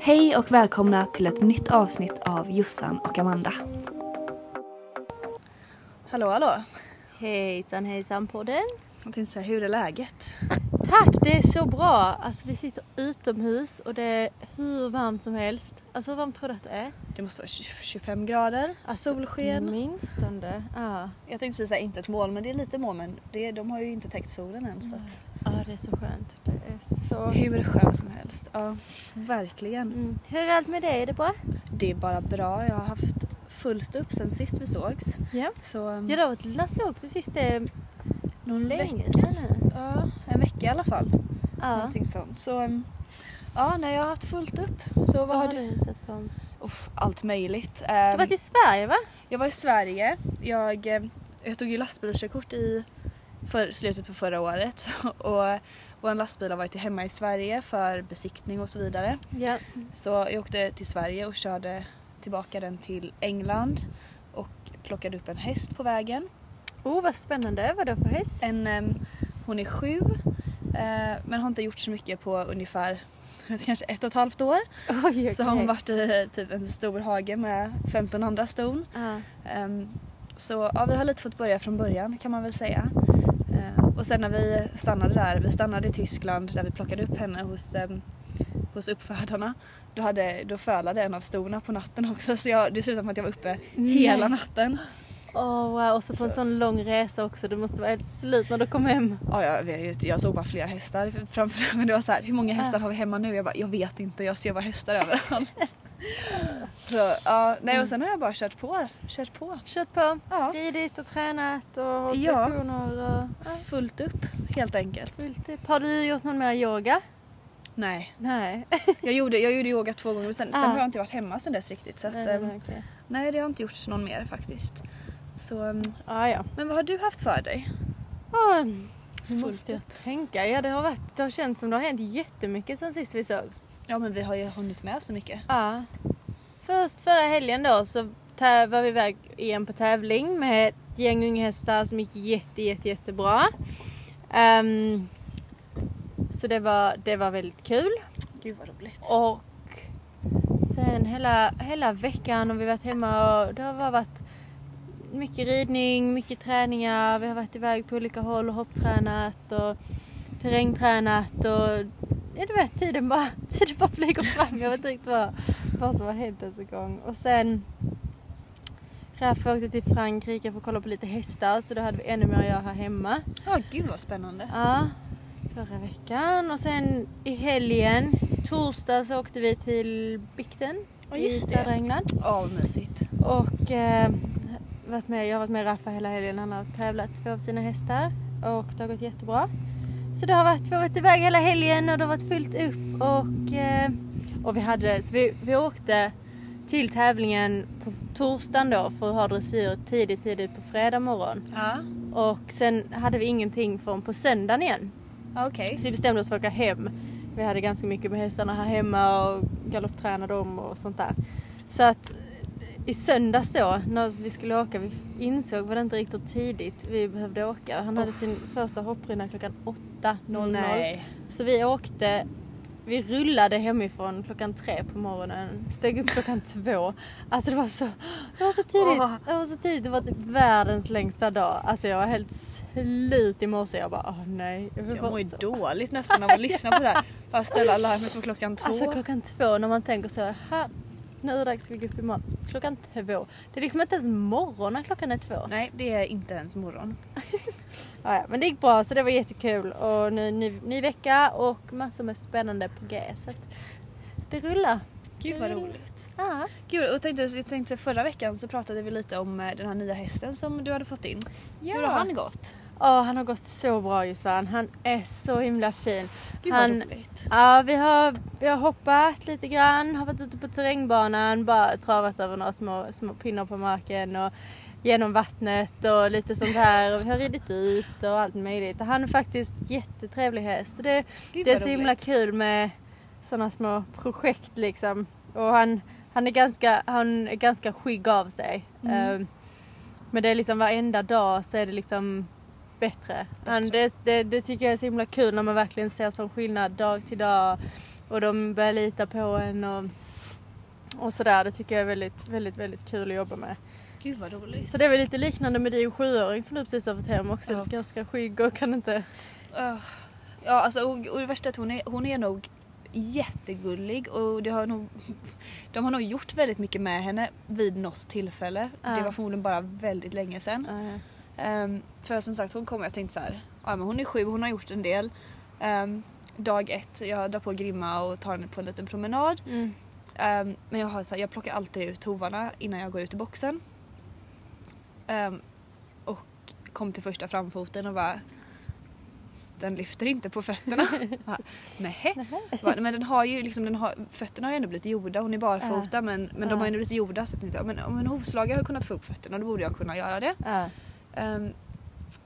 Hej och välkomna till ett nytt avsnitt av Jossan och Amanda. Hallå hallå! Hejsan hejsan podden. Jag tänkte säga, hur är läget? Tack, det är så bra. Alltså vi sitter utomhus och det är hur varmt som helst. Alltså hur varmt tror du att det är? Det måste vara 25 grader, Alltså, solsken. Minstone. Ja. Jag tänkte precis säga inte ett moln, men det är lite moln men det, de har ju inte täckt solen än. Så att. Det är så skönt. Det är så... Hur skönt som helst. Ja, verkligen. Mm. Hur är allt med dig? Är det bra? Det är bara bra. Jag har haft fullt upp sen sist vi sågs. Ja. Så, um, Ja, varit lilla såg precis det någon länge sedan. Ja, en vecka i alla fall. Ja. Någonting sånt. Så um, ja, nej, jag har haft fullt upp. Så vad, Vad har du? du hittat på? Uff, allt möjligt. Du har Um, varit i Sverige va? Jag var i Sverige. Jag, eh, jag tog ju lastbilskörkort i för, slutet på förra året. Och vår lastbil har varit hemma i Sverige för besiktning och så vidare. Ja. Så jag åkte till Sverige och körde tillbaka den till England och plockade upp en häst på vägen. Oh vad spännande. Vad då för häst? En, em, hon är sju eh, men har inte gjort så mycket på ungefär kanske ett och ett halvt år. Oj, Så har hon varit i typ en stor hage med 15 andra ston. Ja. Ehm, så ja, vi har lite fått börja från början kan man väl säga. Och sen när vi stannade där, vi stannade i Tyskland där vi plockade upp henne hos, um, hos uppfödarna. Då, hade, då fölade en av stona på natten också så jag, det slutade med att jag var uppe hela natten. Åh wow, och så på en Så. sån lång resa också. Du måste vara helt slut när du kom hem. Ja, jag, vet, jag såg bara flera hästar framför mig men det var så här, hur många hästar har vi hemma nu? Jag bara, jag vet inte, jag ser bara hästar överallt. så ja, nej och sen har jag bara kört på, kört på. Kört på. Ja. Ridit och tränat och hållit Ja. lektioner och ja, Fullt upp helt enkelt. fullt upp. Har du gjort någon mer yoga? Nej, Nej. Jag gjorde, jag gjorde yoga två gånger men sen, sen Ah. har jag inte varit hemma sen dess riktigt. Så att, nej, nej, nej, okej. nej det har inte gjorts någon mer faktiskt. Så, um, Ah, ja. men vad har du haft för dig? Oh, nu Fullt måste jag tänka. Ja, det har, varit, det har känts som det har hänt jättemycket sen sist vi sågs. Ja men vi har ju hunnit med så mycket. Ja. Först förra helgen då så var vi iväg igen på tävling med ett gäng unghästar som gick jätte, jätte, jättebra. Ehm, så det var, det var väldigt kul. Gud vad roligt. Och sen hela, hela veckan har vi varit hemma och det har varit mycket ridning, mycket träningar. Vi har varit iväg på olika håll och hopptränat och terrängtränat och ja, du vet tiden bara, tiden bara flyger fram. Jag vet inte riktigt vad, vad som har hänt ens en gång. Och sen Raffa åkte till Frankrike för att kolla på lite hästar så då hade vi ännu mer att göra här hemma. Ja gud vad spännande. Ja, förra veckan. Och sen i helgen, i torsdag så åkte vi till Bikten Ja, i södra England. Ja vad mysigt. Och eh, varit med, jag har varit med Raffa hela helgen. Han har tävlat två av sina hästar och det har gått jättebra. Så det har varit, vi har varit iväg hela helgen och det har varit fullt upp och, eh, och vi hade, så vi, vi åkte till tävlingen på torsdagen då för att ha dressyr tidigt, tidigt på fredag morgon. Ja. Och sen hade vi ingenting förrän på söndagen igen. Okej. Så vi bestämde oss för att åka hem. Vi hade ganska mycket med hästarna här hemma och galopptränade dem och sånt där. Så att i söndags då, när vi skulle åka, vi insåg var det inte riktigt tidigt vi behövde åka. Han hade sin första hopprunda klockan 8.00. Nej. Så vi åkte, vi rullade hemifrån klockan tre på morgonen, steg upp klockan två. Alltså det var så, det var så tidigt. Åh. Det var så tidigt, det var typ världens längsta dag. Alltså jag var helt slut i morse. Jag bara, åh nej. Så vill jag mår ju dåligt nästan av att lyssna på det här. Bara ställa larmet på klockan två. Alltså klockan två när man tänker så här, nu är det dags att gå upp imorgon. Klockan två. Det är liksom inte ens morgon när klockan är två. Nej det är inte ens morgon. Ja, ja, men det gick bra så det var jättekul och nu ny, ny vecka och massor med spännande på G. Så det rullar. Gud vad Mm. roligt. Ja. Gud, och tänkte, jag tänkte förra veckan så pratade vi lite om eh, den här nya hästen som du hade fått in. Hur har han gått? Åh, han har gått så bra Jossan. Han är så himla fin. Gud Han- vad roligt. Ja, vi har, vi har hoppat lite grann, har varit ute på terrängbanan, bara travat över några små, små pinnar på marken och genom vattnet och lite sånt här. Och vi har ridit ut och allt möjligt. Och han är faktiskt jättetrevlig häst. Så det, Gud, det är så himla kul med sådana små projekt liksom. Och han, han, är, ganska, han är ganska skygg av sig. Mm. Ehm, men det är liksom varenda dag så är det liksom bättre. Han, det, det, det tycker jag är så himla kul när man verkligen ser sån skillnad dag till dag. och de börjar lita på en och, och sådär. Det tycker jag är väldigt, väldigt, väldigt kul att jobba med. Gud vad roligt. Så det är väl lite liknande med din sjuåring som du precis har fått hem också. Ja. Ganska skygg och kan inte... Ah. Ja, alltså, och, och det värsta är att hon är, hon är nog jättegullig och det har nog, de har nog gjort väldigt mycket med henne vid något tillfälle. Ja. Det var förmodligen bara väldigt länge sedan. Ja, Ehm, för som sagt hon kom och jag tänkte så här, ja men hon är sju, hon har gjort en del. Ehm, dag ett, jag drar på Grimma och tar henne på en liten promenad. Mm. Ehm, men jag, har, så här, jag plockar alltid ut hovarna innan jag går ut i boxen. Och kom till första framfoten och bara den lyfter inte på fötterna. Nej. Bara, Men den har ju liksom, den har, fötterna har ju ändå blivit gjorda, hon är barfota men, men de Ja. har ändå blivit gjorda. Så ja, men om en hovslagare har kunnat få upp fötterna då borde jag kunna göra det. Ja. Ehm,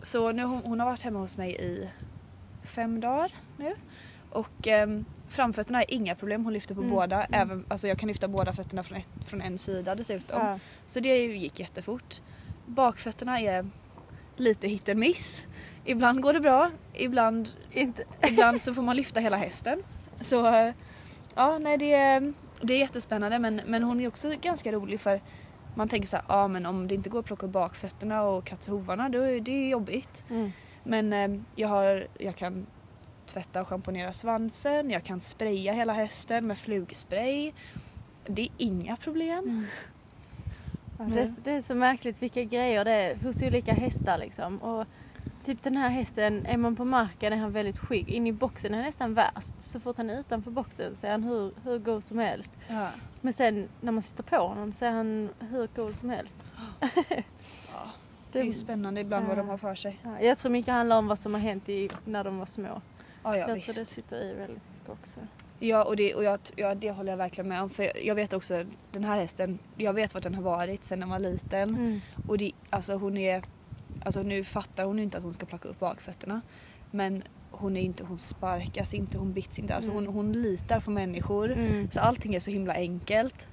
så nu, hon, hon har varit hemma hos mig i fem dagar nu. Och um, framfötterna är inga problem, hon lyfter på Mm, båda. mm. Även, alltså jag kan lyfta båda fötterna från, ett, från en sida dessutom. Ja. Så det gick jättefort. Bakfötterna är lite hit and miss. Ibland går det bra, ibland, Inte. ibland så får man lyfta hela hästen. Så ja, nej det, är- det är jättespännande men, men hon är också ganska rolig för man tänker så här, ja men om det inte går att plocka bakfötterna och katsa hovarna då är det jobbigt. Mm. Men eh, jag, har, jag kan tvätta och schamponera svansen, jag kan spraya hela hästen med flugspray. Det är inga problem. Mm. Ja, det, är, det är så märkligt vilka grejer det är hos olika hästar liksom. Och typ den här hästen, är man på marken är han väldigt skygg. In i boxen är han nästan värst. Så fort han är utanför boxen så är han hur, hur god som helst. Ja. Men sen när man sitter på honom så är han hur cool som helst. Ja, det är ju spännande ibland vad Ja. de har för sig. Ja, jag tror mycket handlar om vad som har hänt i, när de var små. Ja, ja jag tror visst. det sitter i väldigt mycket också. Ja, och, det, och jag, ja, det håller jag verkligen med om. För jag, jag vet också, den här hästen, jag vet vart den har varit sedan den var liten. Mm. Och det, alltså hon är, alltså nu fattar hon ju inte att hon ska plocka upp bakfötterna. Men hon är inte, hon sparkas inte, hon bits inte. Alltså hon, Mm. hon litar på människor. Mm. Så allting är så himla enkelt.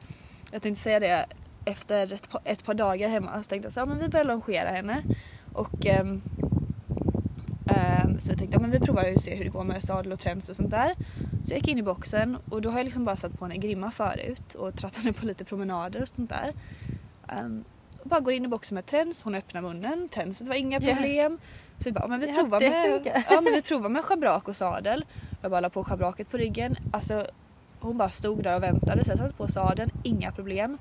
Jag tänkte säga det efter ett, par- ett par dagar hemma så tänkte jag så ja, men vi börjar longera henne. Och ehm, ehm, så jag tänkte ja, men vi provar att se hur det går med sadel och träns och sånt där. Så jag gick in i boxen och då har jag liksom bara satt på henne grimma förut och trattat henne på lite promenader och sånt där. Och bara går in i boxen med träns, hon öppnar munnen, tränset var inga problem. Så vi bara, men vi Ja, provar med, ja, men vi provar med schabrak och sadel. Jag bara la på schabraket på ryggen. Alltså, hon bara stod där och väntade så jag satte på sadeln, inga problem.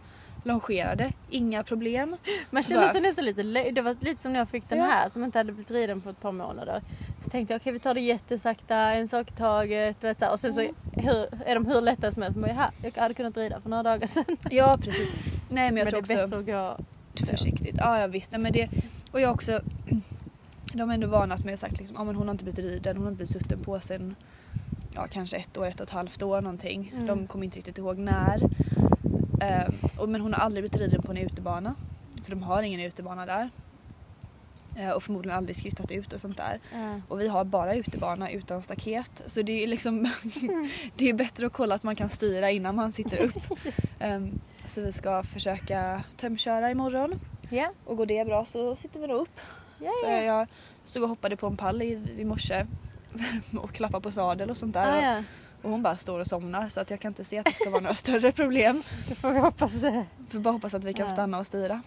Longerade, inga problem. Man Bara- sig nästan lite Det var lite som när jag fick den Ja. här som inte hade blivit riden på ett par månader. Så tänkte jag okej vi tar det jättesakta, en sak i taget. Vet, så. Och sen så hur, är de hur lätta som helst. Men jag, jag hade kunnat rida för några dagar sedan. Ja precis. Nej men jag men tror också gå försiktigt. Ja, ja visst. Nej, men det, och jag också, de har ändå varnat mig och sagt liksom, men hon har inte blivit riden, hon har inte blivit sutten på sen ja, kanske ett år, ett och ett halvt år någonting. Mm. De kommer inte riktigt ihåg när. Ehm, och, men hon har aldrig blivit riden på en utebana. För de har ingen utebana där. Eh, och förmodligen aldrig skrittat ut och sånt där. Ja. Och vi har bara utebana utan staket. Så det är liksom det är bättre att kolla att man kan styra innan man sitter upp. Ehm, så vi ska försöka tömköra imorgon. Ja. Och går det bra så sitter vi nog upp. Ja, För ja. jag stod och hoppade på en pall i, i morse och klappade på sadel och sånt där. Ah, ja. Och hon bara står och somnar så att jag kan inte se att det ska vara några större problem. Då får vi hoppas det. För bara hoppas att vi kan stanna och styra.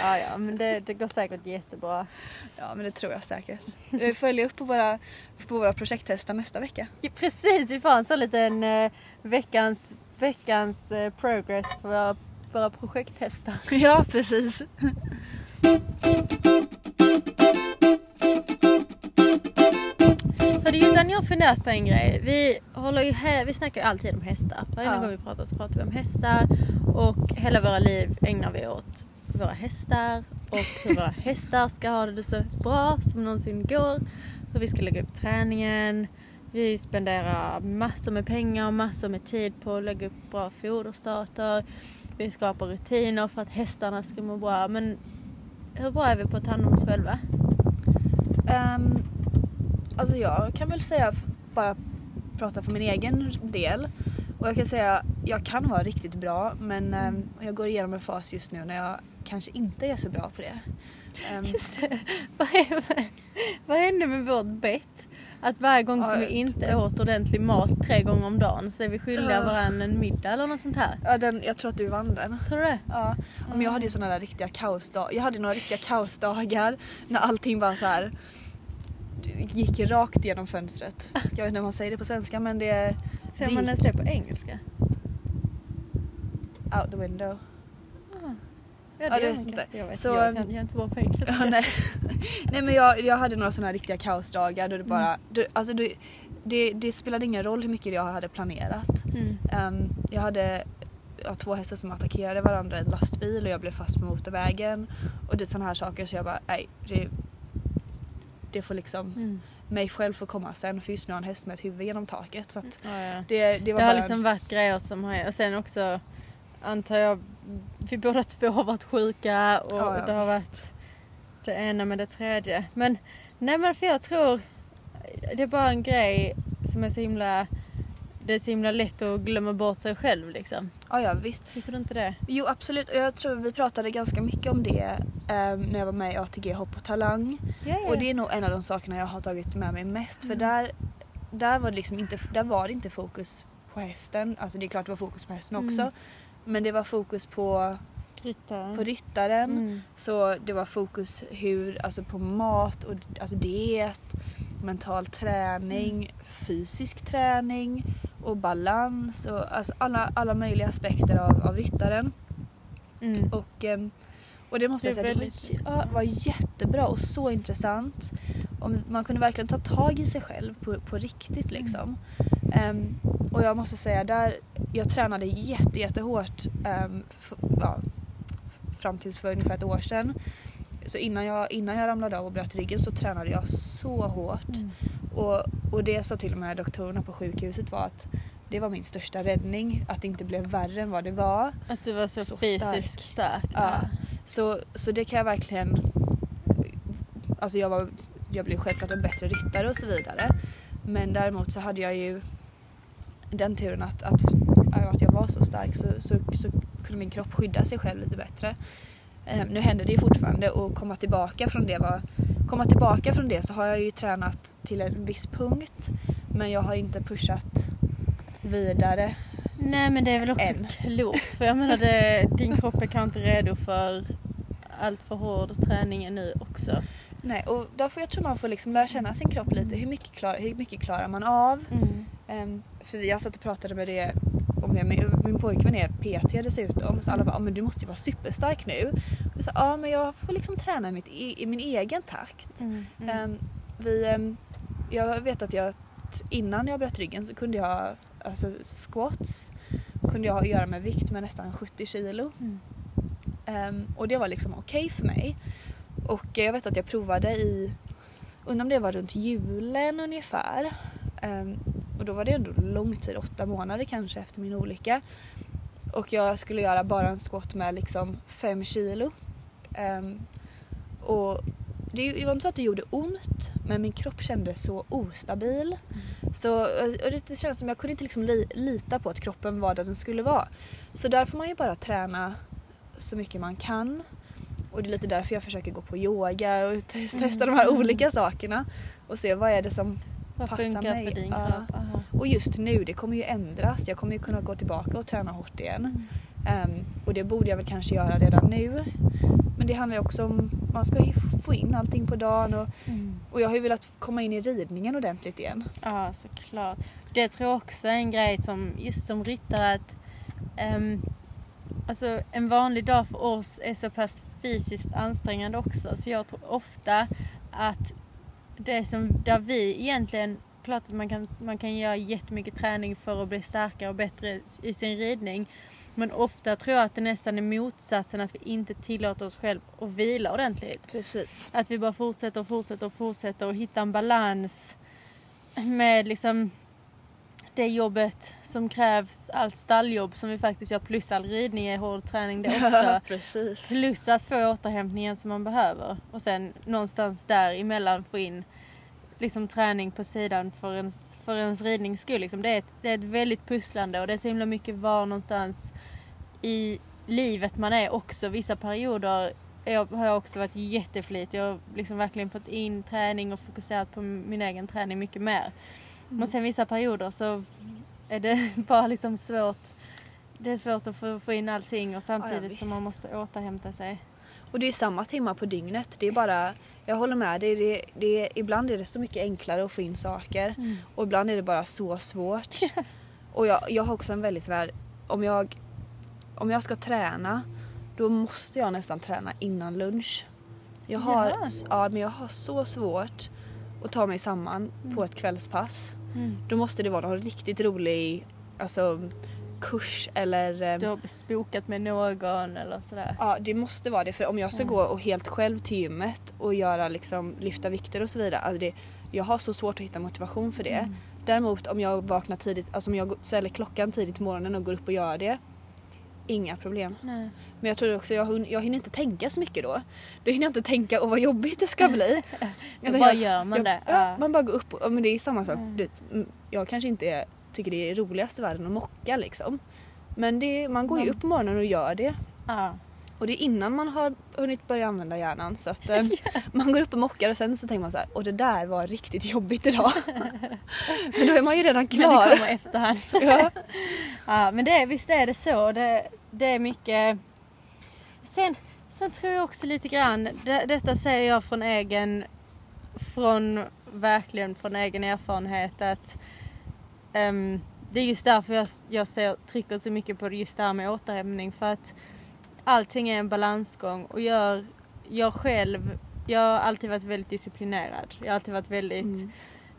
Ja, ja, men det, det går säkert jättebra. Ja men det tror jag säkert. Vi följer upp på våra, på våra projekthästar nästa vecka. Ja, precis, vi får en sån liten eh, veckans, veckans eh, progress på våra, våra projekthästar. Ja precis. Hörde Jossan, jag har funderat på en grej. Vi, håller ju här, vi snackar ju alltid om hästar. Varje Ja. gång vi pratar så pratar vi om hästar. Och hela våra liv ägnar vi åt våra hästar. Och hur våra hästar ska ha det så bra som någonsin går. Hur vi ska lägga upp träningen. Vi spenderar massor med pengar och massor med tid på att lägga upp bra foderstater. Vi skapar rutiner för att hästarna ska må bra. Men hur bra är vi på att ta hand om oss själva? Um, alltså jag kan väl säga, bara prata för min egen del. Och jag kan säga, jag kan vara riktigt bra men ehm, jag går igenom en fas just nu när jag kanske inte är så bra på det. Ehm, Just det. Vad, är, vad hände med vårt bett? att varje gång som vi inte åt ordentlig mat tre gånger om dagen så är vi skyldiga Ja. varandra en middag eller något sånt här. Ja, den, jag tror att du vann den. Tror du det? Ja, men jag hade ju såna där riktiga kaosdagar. Jag hade några riktiga kaosdagar när allting bara så här gick rakt genom fönstret. Jag vet inte om man säger det på svenska men det Det man ens det på engelska? out the window. Ja, Ja, det vet inte. Jag vet Så, jag, ehm, kan, jag är inte så bra på engelska. Ja, nej. nej men jag, jag hade några såna här riktiga kaosdagar då det bara, då, alltså det, det, det spelade ingen roll hur mycket jag hade planerat. Mm. Ehm, jag hade ja, två hästar som attackerade varandra i en lastbil och jag blev fast på motorvägen. Och det är sådana här saker så jag bara, nej. Det, det får liksom Mm. mig själv få komma sen för just nu har en häst med ett huvud genom taket. Så att Ja, ja. det, det var Det har bara... liksom varit grejer som har... Och sen också antar jag, vi båda två har varit sjuka och Ja, ja, det har varit det ena med det tredje. Men nej men för jag tror det är bara en grej som är så himla... Det är så himla lätt att glömma bort sig själv liksom. Ja, ja visst. Tycker du inte det? Jo absolut och jag tror vi pratade ganska mycket om det ehm, när jag var med i ATG Hopp och Talang. Ja, Och det är nog en av de sakerna jag har tagit med mig mest Mm. för där, där, var det liksom inte, där var det inte fokus på hästen. Alltså det är klart det var fokus på hästen Mm. också. Men det var fokus på, Ryttaren. på ryttaren. Mm. Så det var fokus hur, alltså på mat och alltså diet, mental träning, Mm. fysisk träning och balans och alltså alla, alla möjliga aspekter av, av ryttaren. Mm. Och, ehm, och det måste Det jag säga, det väldigt- var, ja, var jättebra och så intressant. Och man kunde verkligen ta tag i sig själv på, på riktigt liksom. Ehm, och jag måste säga, där, jag tränade jätte, jättehårt um, ja, fram tills för ungefär ett år sedan. Så innan jag, innan jag ramlade av och bröt ryggen så tränade jag så hårt. Mm. Och, och det sa till och med doktorerna på sjukhuset var att det var min största räddning. Att det inte blev värre än vad det var. Att du var så, Så fysiskt stark. Ja. Så, så det kan jag verkligen... Alltså jag, var, jag blev självklart en bättre ryttare och så vidare. Men däremot så hade jag ju den turen att, att, att jag var så stark så, så, så kunde min kropp skydda sig själv lite bättre. Eh, nu händer det ju fortfarande och komma tillbaka från det var, komma tillbaka från det så har jag ju tränat till en viss punkt men jag har inte pushat vidare. Nej men det är väl också Än. klokt för jag menar det, din kropp är kanske inte redo för allt för hård träning nu också. Nej, och där får jag tror man får liksom lära känna sin kropp lite. Hur mycket, klar, hur mycket klarar man av? Mm. Ehm, för jag satt och pratade med det om det. Min, min pojkvän är PT dessutom. Så alla bara, "Ja, men du måste ju vara superstark nu. Och jag sa, ja men jag får liksom träna i, mitt, e- i min egen takt. Mm. Mm. Ehm, vi, ehm, jag vet att jag innan jag bröt ryggen så kunde jag, alltså squats, kunde jag göra med vikt med nästan 70 kilo. Mm. Ehm, och det var liksom okej för mig. Och jag vet att jag provade i, undrar om det var runt julen ungefär. Ehm, och då var det ändå lång tid, åtta månader kanske efter min olycka. Och jag skulle göra bara en squat med liksom fem kilo. Ehm, och det, det var inte så att det gjorde ont men min kropp kändes så ostabil. Så och det, det kändes som jag kunde inte liksom li, lita på att kroppen var där den skulle vara. Så där får man ju bara träna så mycket man kan. Och det är lite därför jag försöker gå på yoga och te- testa de här Mm. olika sakerna. Och se vad är det som... Vad passar funkar mig. för din Ja. kropp? Aha. Och just nu, det kommer ju ändras. Jag kommer ju kunna gå tillbaka och träna hårt igen. Ehm, och det borde jag väl kanske göra redan nu. Men det handlar ju också om, man ska få in allting på dagen och, Mm. och jag har ju velat komma in i ridningen ordentligt igen. Ja, såklart. Det tror jag också är en grej som, just som ryttare att ehm, alltså en vanlig dag för oss är så pass fysiskt ansträngande också. Så jag tror ofta att det som, där vi egentligen, klart att man kan, man kan göra jättemycket träning för att bli starkare och bättre i sin ridning. Men ofta tror jag att det nästan är motsatsen, att vi inte tillåter oss själv att vila ordentligt. Precis. Att vi bara fortsätter och fortsätter och fortsätter och hittar en balans med liksom det jobbet som krävs, allt stalljobb som vi faktiskt gör plus all ridning är hård träning det också. Precis. Plus att få återhämtningen som man behöver och sen någonstans däremellan få in liksom träning på sidan för ens, för ens ridnings skull. Liksom det, är ett, det är ett väldigt pusslande och det är så himla mycket var någonstans i livet man är också. Vissa perioder jag, har jag också varit jätteflitig. Jag har liksom verkligen fått in träning och fokuserat på min egen träning mycket mer. Men sen vissa perioder så är det bara liksom svårt. Det är svårt att få, få in allting och samtidigt visst. som man måste återhämta sig. Och det är samma timmar på dygnet. Det är bara, jag håller med dig, det, det, ibland är det så mycket enklare att få in saker och ibland är det bara så svårt. och jag, jag har också en väldigt sån här, om jag, om jag ska träna då måste jag nästan träna innan lunch. Jag har, Jaha. ja, men jag har så svårt att ta mig samman på ett kvällspass. Mm. Då måste det vara någon riktigt rolig alltså, kurs eller eh, Du har bokat med någon eller sådär. Ja, det måste vara det. För om jag ska Mm. gå och helt själv till gymmet och göra liksom, lyfta vikter och så vidare. Alltså det, jag har så svårt att hitta motivation för det. Mm. Däremot om jag vaknar tidigt, alltså om jag ställer klockan tidigt på morgonen och går upp och gör det. Inga problem. Nej. Men jag tror också jag, jag hinner inte tänka så mycket då. Då hinner jag inte tänka åh vad jobbigt det ska bli. Alltså, bara jag- gör man jag, det. Ja. Man bara går upp och, men det är samma sak. Mm. Du jag kanske inte tycker det är roligast i världen att mocka liksom. Men det, man går ju upp på morgonen och gör det. Ja. Och det är innan man har hunnit börja använda hjärnan. Så att eh, man går upp och mockar och sen så tänker man så här, och det där var riktigt jobbigt idag. Men då är man ju redan Men det klar. kommer efterhand. Ja. Ja men det, visst är det så. Det, det är mycket... Sen, sen tror jag också lite grann, det, detta säger jag från egen, från verkligen från egen erfarenhet att ehm, det är just därför jag, jag ser, trycker så mycket på just det här med återhämtning för att allting är en balansgång och jag, jag själv, jag har alltid varit väldigt disciplinerad. Jag har alltid varit väldigt, Mm.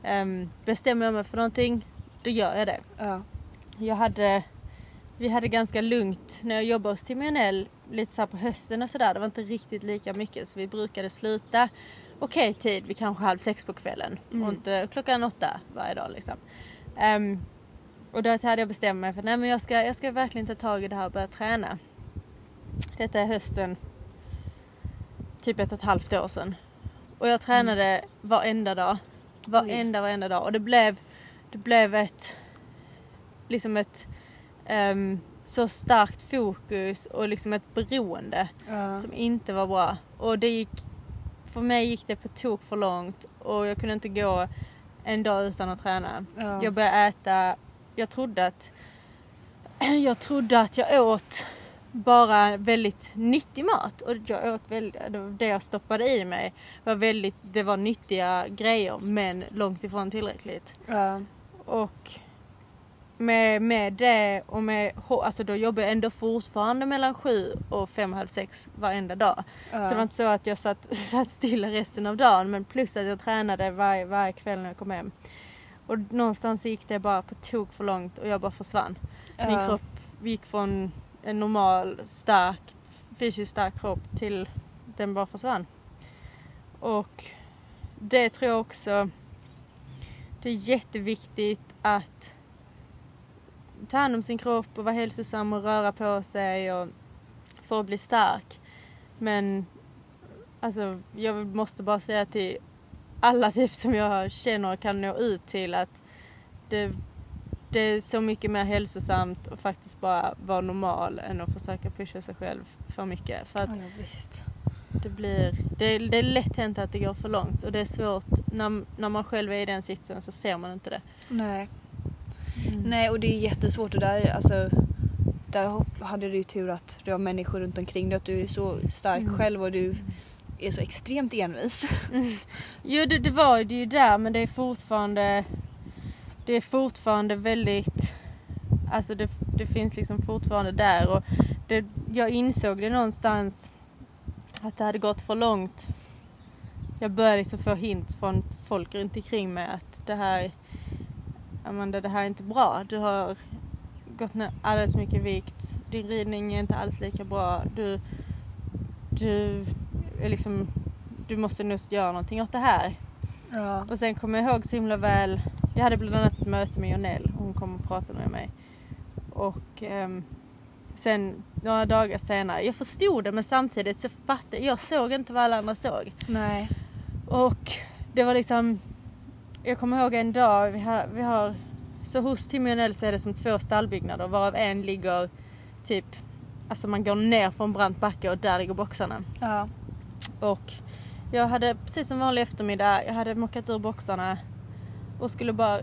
ehm, bestämmer jag mig för någonting, då gör jag det. Ja. Jag hade, vi hade ganska lugnt när jag jobbade hos Timianell lite så på hösten och sådär. Det var inte riktigt lika mycket så vi brukade sluta okej tid vid kanske halv sex på kvällen Mm. och inte klockan åtta varje dag liksom. Ehm, och då hade jag bestämt mig för nej men jag ska, jag ska verkligen ta tag i det här och börja träna. Detta är hösten typ ett och ett halvt år sedan. Och jag tränade varenda dag. Varenda, varenda dag. Och det blev, det blev ett liksom ett ehm, så starkt fokus och liksom ett beroende Ja. som inte var bra. Och det gick, för mig gick det på tok för långt och jag kunde inte gå en dag utan att träna. Ja. Jag började äta, jag trodde att jag trodde att jag åt bara väldigt nyttig mat och jag åt väldigt, det jag stoppade i mig var väldigt, det var nyttiga grejer men långt ifrån tillräckligt. Ja. Och med, med det och med, alltså då jobbar jag ändå fortfarande mellan sju och fem, halv sex varenda dag. Ja. Så det var inte så att jag satt, satt stilla resten av dagen men plus att jag tränade varje, varje kväll när jag kom hem. Och någonstans gick det bara på tok för långt och jag bara försvann. Min Ja. kropp gick från en normal, stark, fysiskt stark kropp till den bara försvann. Och det tror jag också, det är jätteviktigt att ta hand om sin kropp och vara hälsosam och röra på sig och för att bli stark. Men alltså, jag måste bara säga till alla typ som jag känner kan nå ut till att det, det är så mycket mer hälsosamt att faktiskt bara vara normal än att försöka pusha sig själv för mycket. För att Ja, visst. det blir, det, är- det är lätt hänt att det går för långt och det är svårt när, när man själv är i den sitsen så ser man inte det. Nej. Nej och det är jättesvårt och där alltså där hade du ju tur att du har människor runt omkring dig att du är så stark Mm. själv och du är så extremt envis. Jo det, det var det ju där men det är fortfarande Det är fortfarande väldigt Alltså det, det finns liksom fortfarande där och det, jag insåg det någonstans att det hade gått för långt. Jag började liksom få hint från folk runt omkring mig att det här Amanda det här är inte bra. Du har gått ner alldeles mycket vikt. Din ridning är inte alls lika bra. Du, du är liksom du måste nog göra någonting åt det här. Ja. Och sen kommer jag ihåg så himla väl, jag hade bland annat ett möte med Jonell hon kom och pratade med mig. Och ehm, sen några dagar senare, jag förstod det men samtidigt så fattade jag, såg inte vad alla andra såg. Nej. Och det var liksom, jag kommer ihåg en dag, vi har, vi har så hos Timmy och Jonell så är det som två stallbyggnader varav en ligger typ alltså man går ner för en brant backe och där ligger boxarna. Ja. Och jag hade precis som vanlig eftermiddag, jag hade mockat ur boxarna och skulle bara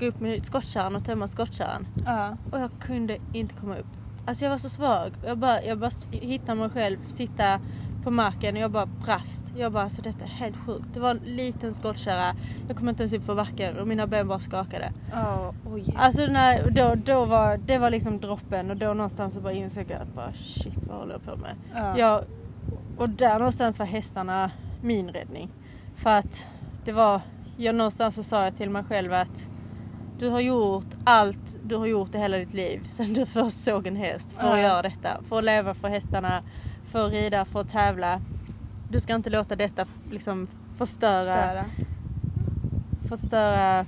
gå upp med skottkärran och tömma skottkärran. Ja. Och jag kunde inte komma upp. Alltså jag var så svag. Jag bara, jag bara hittade mig själv sitta på marken och jag bara brast. Jag bara, alltså detta är helt sjukt. Det var en liten skottkärra. Jag kom inte ens upp för backen och mina ben bara skakade. Ja, oj. Alltså när, då, då var, det var liksom droppen och då någonstans så bara insåg jag att bara shit vad håller jag på med? Ja. Jag, och där någonstans var hästarna min räddning. För att det var, jag någonstans så sa jag till mig själv att du har gjort allt du har gjort i hela ditt liv sen du först såg en häst för att Ja. göra detta. För att leva för hästarna, för att rida, för att tävla. Du ska inte låta detta liksom förstöra, Störa. förstöra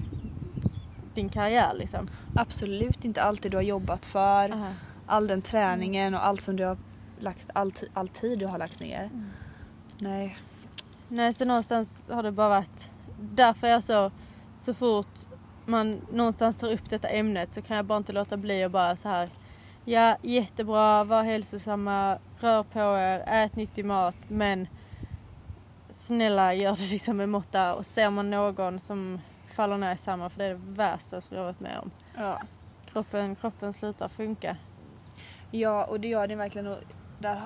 din karriär liksom. Absolut inte allt det du har jobbat för. Aha. All den träningen och allt som du har lagt, all, all tid du har lagt ner. Mm. Nej. Nej, så någonstans har det bara varit därför jag så, så fort man någonstans tar upp detta ämnet så kan jag bara inte låta bli och bara så här. Ja, jättebra, var hälsosamma, rör på er, ät nyttig mat, men snälla gör det liksom med måtta och ser man någon som faller ner i samma, för det är det värsta som jag har varit med om. Ja. Kroppen, kroppen slutar funka. Ja, och det gör det verkligen. Och där,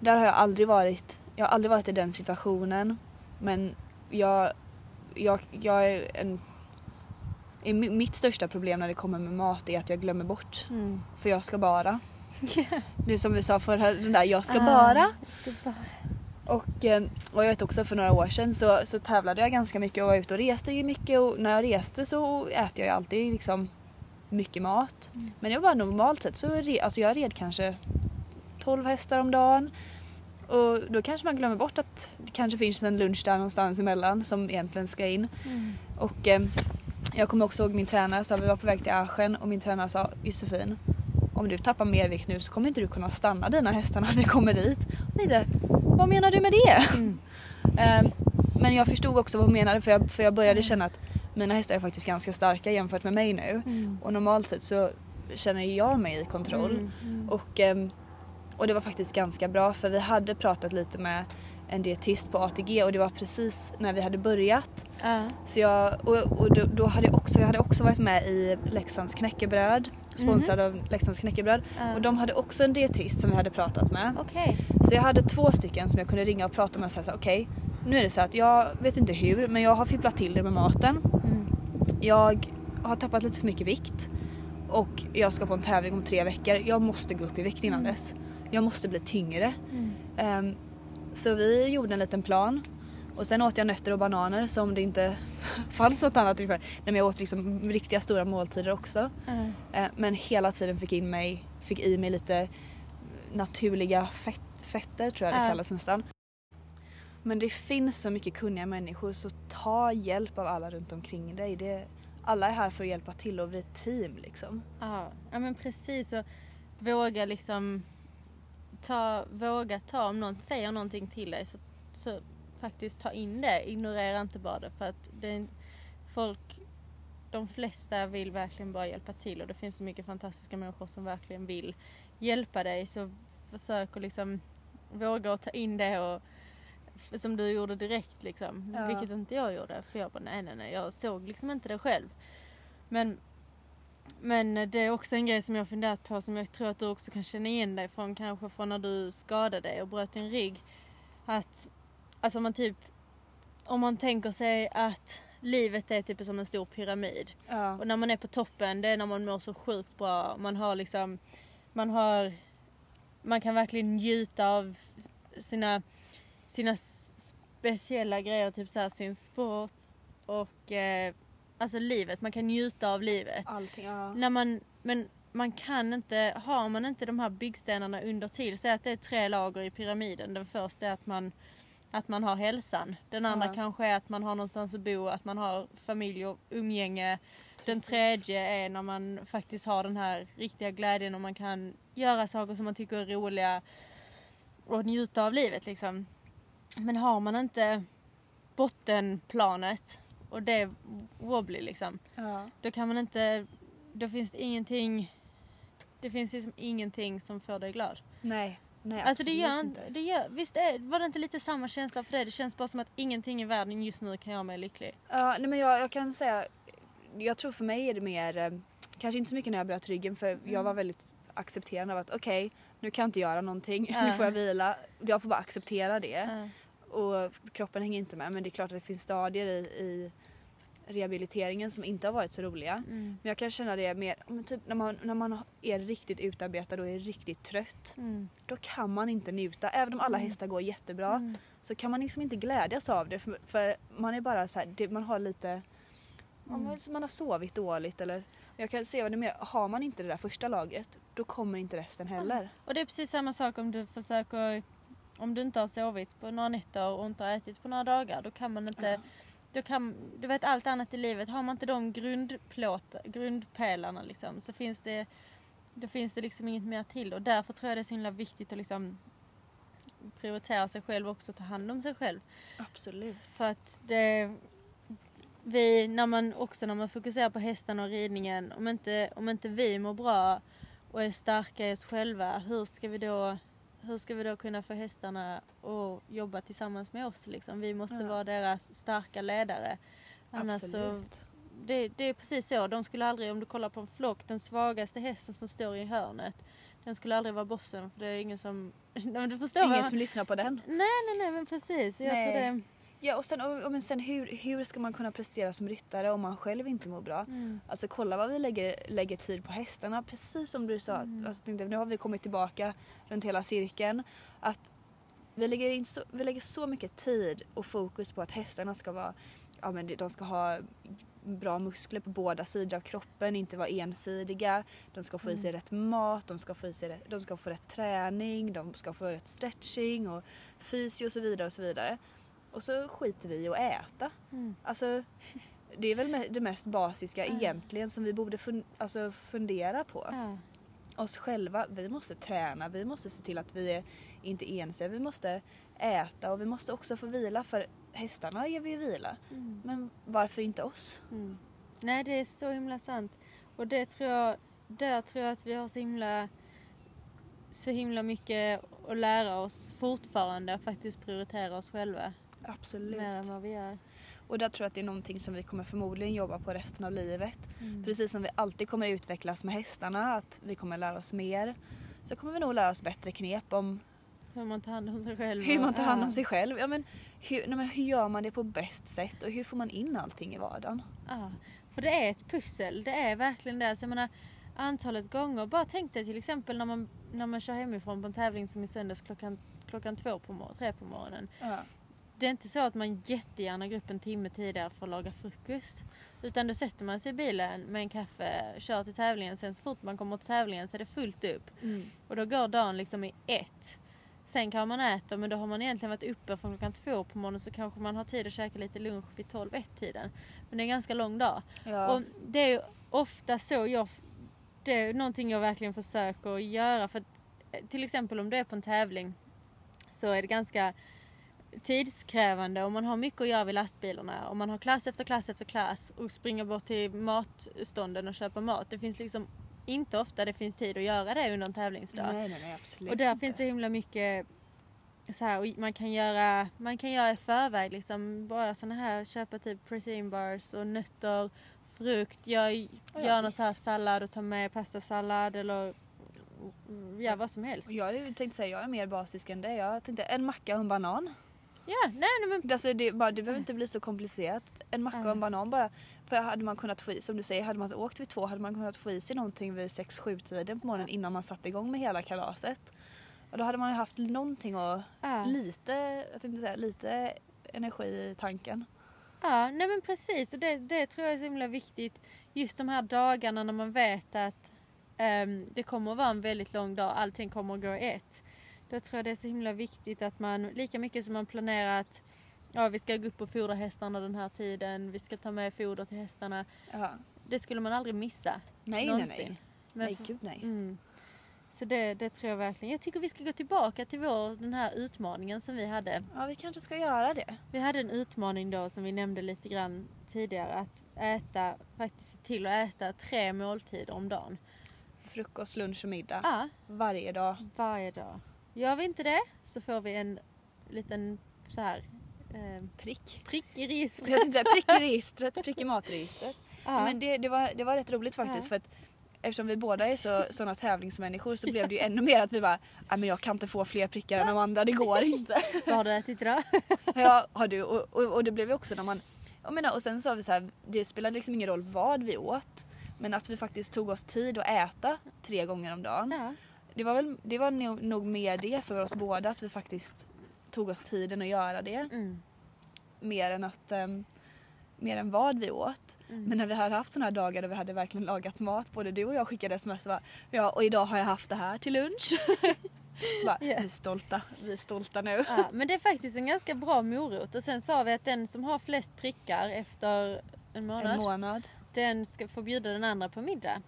där har jag aldrig varit. Jag har aldrig varit i den situationen. Men jag, jag, jag är en... Mitt största problem när det kommer med mat är att jag glömmer bort. Mm. För jag ska bara. Det är som vi sa förra, den där jag ska Ah, bara. jag ska bara. Och, eh, och jag vet också för några år sedan så, så tävlade jag ganska mycket och var ute och reste mycket och när jag reste så äter jag ju alltid liksom mycket mat. Mm. Men jag var normalt sett så re, alltså jag red kanske 12 hästar om dagen. Och då kanske man glömmer bort att det kanske finns en lunch där någonstans emellan som egentligen ska in. Mm. Och eh, jag kommer också ihåg min tränare sa vi var på väg till Aschen och min tränare sa Josefin om du tappar mer vikt nu så kommer inte du kunna stanna dina hästar när vi kommer dit. Och tänkte, vad menar du med det? Mm. Ehm, men jag förstod också vad hon menade för jag, för jag började Mm. känna att mina hästar är faktiskt ganska starka jämfört med mig nu. Mm. Och normalt sett så känner jag mig i kontroll. Mm. Mm. Och, ehm, och det var faktiskt ganska bra för vi hade pratat lite med en dietist på ATG och det var precis när vi hade börjat. Ja. Så jag, och, och då, då hade jag, också, jag hade också varit med i Leksands knäckebröd, sponsrad av Leksands knäckebröd. Ja. Och de hade också en dietist som vi hade pratat med. Okej. Så jag hade två stycken som jag kunde ringa och prata med och säga så okej, nu är det så att jag vet inte hur men jag har fipplat till det med maten. Mm. Jag har tappat lite för mycket vikt och jag ska på en tävling om tre veckor. Jag måste gå upp i vikt innan Mm. dess. Jag måste bli tyngre. Mm. Ehm, så vi gjorde en liten plan och sen åt jag nötter och bananer som det inte fanns något annat ungefär. Nej, men jag åt liksom riktiga stora måltider också. Ja. Eh, men hela tiden fick, in mig, fick i mig lite naturliga fett, fetter tror jag det Ja. kallas nästan. Men det finns så mycket kunniga människor så ta hjälp av alla runt omkring dig. Det, alla är här för att hjälpa till och vi är ett team liksom. Ja, ja men precis. Och våga liksom ta, våga ta om någon säger någonting till dig så, så faktiskt ta in det. Ignorera inte bara det för att det är, folk, de flesta vill verkligen bara hjälpa till och det finns så mycket fantastiska människor som verkligen vill hjälpa dig så försök att liksom våga ta in det och som du gjorde direkt liksom. Ja. Vilket inte jag gjorde för jag bara nej nej nej jag såg liksom inte det själv. Men men det är också en grej som jag har funderat på som jag tror att du också kan känna igen dig från kanske från när du skadade dig och bröt din rygg. Att, alltså om man typ, om man tänker sig att livet är typ som en stor pyramid. Ja. Och när man är på toppen, det är när man mår så sjukt bra. Man har liksom, man har, man kan verkligen njuta av sina, sina speciella grejer, typ såhär sin sport och eh, alltså livet. Man kan njuta av livet. Allting, ja. När man, men man kan inte, har man inte de här byggstenarna under till, säg att det är tre lager i pyramiden. Den första är att man, att man har hälsan. Den andra Ja. kanske är att man har någonstans att bo, att man har familj och umgänge. Den Precis. tredje är när man faktiskt har den här riktiga glädjen och man kan göra saker som man tycker är roliga och njuta av livet liksom. Men har man inte bottenplanet och det är wobbly liksom ja. då kan man inte, då finns det ingenting Det finns liksom ingenting som får dig glad. Nej, nej Alltså det gör, inte. det gör, visst är, var det inte lite samma känsla för dig? Det känns bara som att ingenting i världen just nu kan göra mig lycklig. Ja, nej men jag, jag kan säga, jag tror för mig är det mer, eh, kanske inte så mycket när jag bröt ryggen för Mm. jag var väldigt accepterande av att okej, nu kan jag inte göra någonting, nu Ja. får jag vila. Jag får bara acceptera det. Ja. Och kroppen hänger inte med men det är klart att det finns stadier i, i rehabiliteringen som inte har varit så roliga. Mm. Men jag kan känna det mer, typ när man, när man är riktigt utarbetad och är riktigt trött. Mm. Då kan man inte njuta. Även om alla Mm. hästar går jättebra Mm. så kan man liksom inte glädjas av det. För, för man är bara så här, det, man har lite... Mm. Man, man har sovit dåligt eller... Jag kan se vad det är mer, har man inte det där första lagret då kommer inte resten heller. Och det är precis samma sak om du försöker om du inte har sovit på några nätter och inte har ätit på några dagar då kan man inte Ja. då kan, du vet allt annat i livet, har man inte de grundplåt, grundpelarna liksom så finns det då finns det liksom inget mer till och därför tror jag det är så himla viktigt att liksom prioritera sig själv också och ta hand om sig själv. Absolut. För att det vi, när man också när man fokuserar på hästarna och ridningen, om inte, om inte vi mår bra och är starka i oss själva, hur ska vi då, hur ska vi då kunna få hästarna att jobba tillsammans med oss liksom? Vi måste Ja. vara deras starka ledare. Annars så, Absolut. det, det är precis så, de skulle aldrig, om du kollar på en flock, den svagaste hästen som står i hörnet, den skulle aldrig vara bossen för det är ingen som, du förstår Ingen som lyssnar på den. Nej nej nej men precis, jag Nej. tror det Ja och sen, och, men sen hur, hur ska man kunna prestera som ryttare om man själv inte mår bra? mm. Alltså kolla vad vi lägger, lägger tid på hästarna. Precis som du sa. Mm. Alltså, nu har vi kommit tillbaka runt hela cirkeln. Att vi lägger, in så, vi lägger så mycket tid och fokus på att hästarna ska vara Ja, men de ska ha bra muskler på båda sidor av kroppen, inte vara ensidiga. De ska få i sig rätt mat, de ska få, i sig rätt, de ska få rätt träning, de ska få rätt stretching och fysio och så vidare och så vidare. Och så skiter vi i att äta. Mm. Alltså, det är väl det mest basiska Ja. egentligen som vi borde fun- alltså fundera på. Ja. Oss själva, vi måste träna, vi måste se till att vi är inte ensiga, vi måste äta och vi måste också få vila för hästarna ger vi ju vila. Mm. Men varför inte oss? Mm. Nej, det är så himla sant. Och det tror jag, där tror jag att vi har så himla, så himla mycket att lära oss fortfarande faktiskt prioritera oss själva Absolut. mer än vad vi gör. Och där tror jag att det är någonting som vi kommer förmodligen jobba på resten av livet. Mm. Precis som vi alltid kommer utvecklas med hästarna, att vi kommer lära oss mer. Så kommer vi nog lära oss bättre knep om Hur man tar hand om sig själv. hur man tar hand om sig själv. Ja, men hur, nej, men hur gör man det på bäst sätt och hur får man in allting i vardagen? Ja, för det är ett pussel. Det är verkligen det. Så jag menar, antalet gånger. Bara tänk dig till exempel när man, när man kör hemifrån på en tävling som i söndags klockan, klockan två på morgonen, tre på morgonen. Ja. Det är inte så att man jättegärna går upp en timme tidigare för att laga frukost. Utan då sätter man sig i bilen med en kaffe, kör till tävlingen. Sen så fort man kommer till tävlingen så är det fullt upp. Mm. Och då går dagen liksom i ett. Sen kan man äta men då har man egentligen varit uppe från klockan två på morgonen så kanske man har tid att käka lite lunch vid 12-1 tiden. Men det är en ganska lång dag. Ja. Och det är ofta så jag... Det är någonting jag verkligen försöker göra. För att, eh, till exempel om du är på en tävling så är det ganska tidskrävande och man har mycket att göra vid lastbilarna. Och man har klass efter klass efter klass och springer bort till matstånden och köpa mat. Det finns liksom inte ofta det finns tid att göra det under en tävlingsdag. Nej, nej, nej absolut Och där inte. finns det himla mycket så här, man kan göra, man kan göra i förväg liksom bara såna här, köpa typ protein bars och nötter, frukt, gör, ja, gör någon så här sallad och ta med pastasallad eller ja, vad som helst. Jag tänkte säga jag är mer basisk än det. Jag tänkte en macka och en banan. Ja, nej, nej men Alltså det, bara, det behöver inte bli så komplicerat. En macka och en banan bara. För hade man kunnat få i, som du säger, hade man åkt vid två hade man kunnat få i sig någonting vid sex sju tiden på morgonen innan man satte igång med hela kalaset. Och då hade man ju haft någonting och Ja. lite, jag tänkte säga, lite energi i tanken. Ja, nej men precis. Och det, det tror jag är så himla viktigt. Just de här dagarna när man vet att ehm, det kommer att vara en väldigt lång dag. Allting kommer att gå i ett. Då tror jag det är så himla viktigt att man, lika mycket som man planerar att ja, vi ska gå upp och fodra hästarna den här tiden. Vi ska ta med foder till hästarna. Ja. Det skulle man aldrig missa. Nej, nej, någonsin. nej. Men nej, gud nej. Mm. Så det, det tror jag verkligen. Jag tycker vi ska gå tillbaka till vår, den här utmaningen som vi hade. Ja, vi kanske ska göra det. Vi hade en utmaning då som vi nämnde lite grann tidigare. Att äta, faktiskt se till att äta tre måltider om dagen. frukost, lunch och middag. Ja, Varje dag. varje dag. Gör vi inte det så får vi en liten så här eh, Prick. prick i registret. Jag tänkte prick i registret, prick i matregistret. Ja. Men det, det, var, det var rätt roligt faktiskt Ja. för att eftersom vi båda är så, såna tävlingsmänniskor så blev det ju ännu mer att vi bara "Nej, men jag kan inte få fler prickar än Amanda, det går inte. Vad har du ätit idag? ja, har du. Och, och, och det blev ju också när man, jag menar, och sen sa vi så här, det spelade liksom ingen roll vad vi åt. Men att vi faktiskt tog oss tid att äta tre gånger om dagen. Ja. Det var, väl, det var nog, nog mer det för oss båda att vi faktiskt tog oss tiden att göra det. Mm. Mer än att ehm, mer än vad vi åt. Mm. Men när vi hade haft såna här dagar då vi hade verkligen lagat mat, både du och jag skickade sms och bara, ja och idag har jag haft det här till lunch. Bara, Ja. Vi är stolta, vi är stolta nu. Ja, men det är faktiskt en ganska bra morot. Och sen sa vi att den som har flest prickar efter en månad, En månad. den ska få bjuda den andra på middag.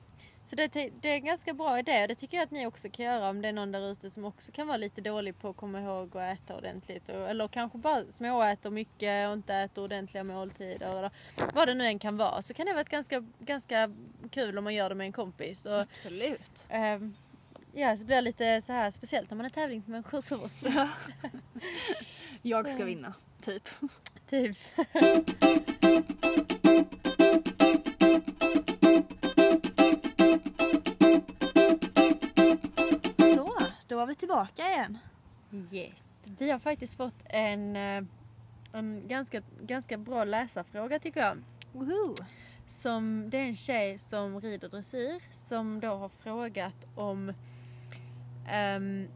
Så det, det är en ganska bra idé och det tycker jag att ni också kan göra om det är någon där ute som också kan vara lite dålig på att komma ihåg att äta ordentligt. Och, eller kanske bara småäter mycket och inte äter ordentliga måltider. Eller vad det nu än kan vara. Så kan det vara ganska, ganska kul om man gör det med en kompis. Och, Absolut. ehm, ja, så blir det lite så här speciellt när man är tävlingsmänniskor som oss. Jag ska vinna, typ. typ. var vi tillbaka igen. Yes. Vi har faktiskt fått en, eh, en ganska, ganska bra läsarfråga tycker jag. Woohoo! Som, det är en tjej som rider dressyr som då har frågat om... ehm,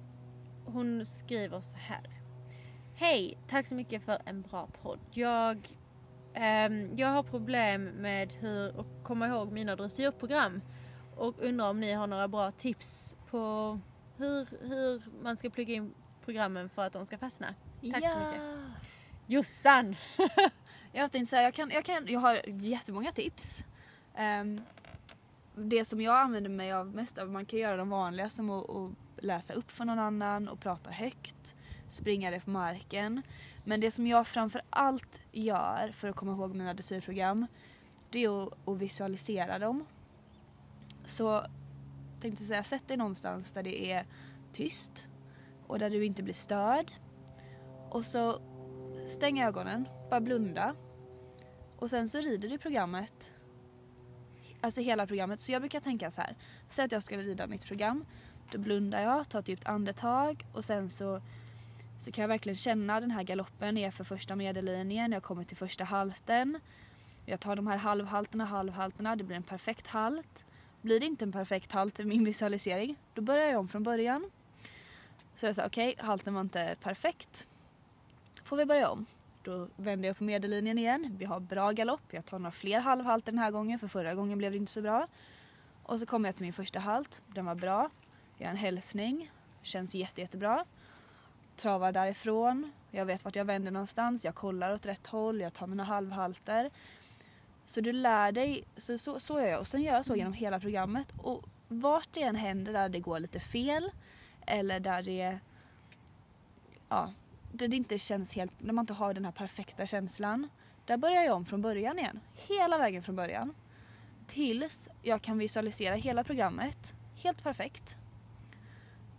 hon skriver så här. Hej! Tack så mycket för en bra podd. Jag, ehm, jag har problem med hur att komma ihåg mina dressyrprogram och undrar om ni har några bra tips på hur, hur man ska plugga in programmen för att de ska fastna. Tack så mycket. Jossan! Jag tänkte säga, jag, kan, jag, kan, jag har jättemånga tips. Ehm, det som jag använder mig av mest av, man kan göra de vanliga som att, att läsa upp för någon annan och prata högt, springa det på marken. Men det som jag framför allt gör för att komma ihåg mina dressyrprogram, det är att, att visualisera dem. Så tänkte säga, sätt dig någonstans där det är tyst och där du inte blir störd. Och så stäng ögonen, bara blunda. Och sen så rider du programmet. Alltså hela programmet. Så jag brukar tänka så här. Säg att jag ska rida mitt program. Då blundar jag, tar ett djupt andetag och sen så, så kan jag verkligen känna den här galoppen ner för första medellinjen. Jag kommer till första halten. Jag tar de här halvhalterna, halvhalterna. Det blir en perfekt halt. Blir det inte en perfekt halt i min visualisering, då börjar jag om från början. Så jag sa okej, halten var inte perfekt får vi börja om. Då vänder jag på medellinjen igen. Vi har bra galopp. Jag tar några fler halvhalter den här gången för förra gången blev det inte så bra. Och så kommer jag till min första halt. Den var bra. Jag gör en hälsning. Känns jätte, jättebra. Travar därifrån. Jag vet vart jag vänder någonstans. Jag kollar åt rätt håll. Jag tar mina halvhalter. Så du lär dig. Så, så, så gör jag. Och sen gör jag så genom hela programmet. Och vart det än händer där det går lite fel. Eller där det ja, där det inte känns helt, när man inte har den här perfekta känslan. Där börjar jag om från början igen. Hela vägen från början. Tills jag kan visualisera hela programmet helt perfekt.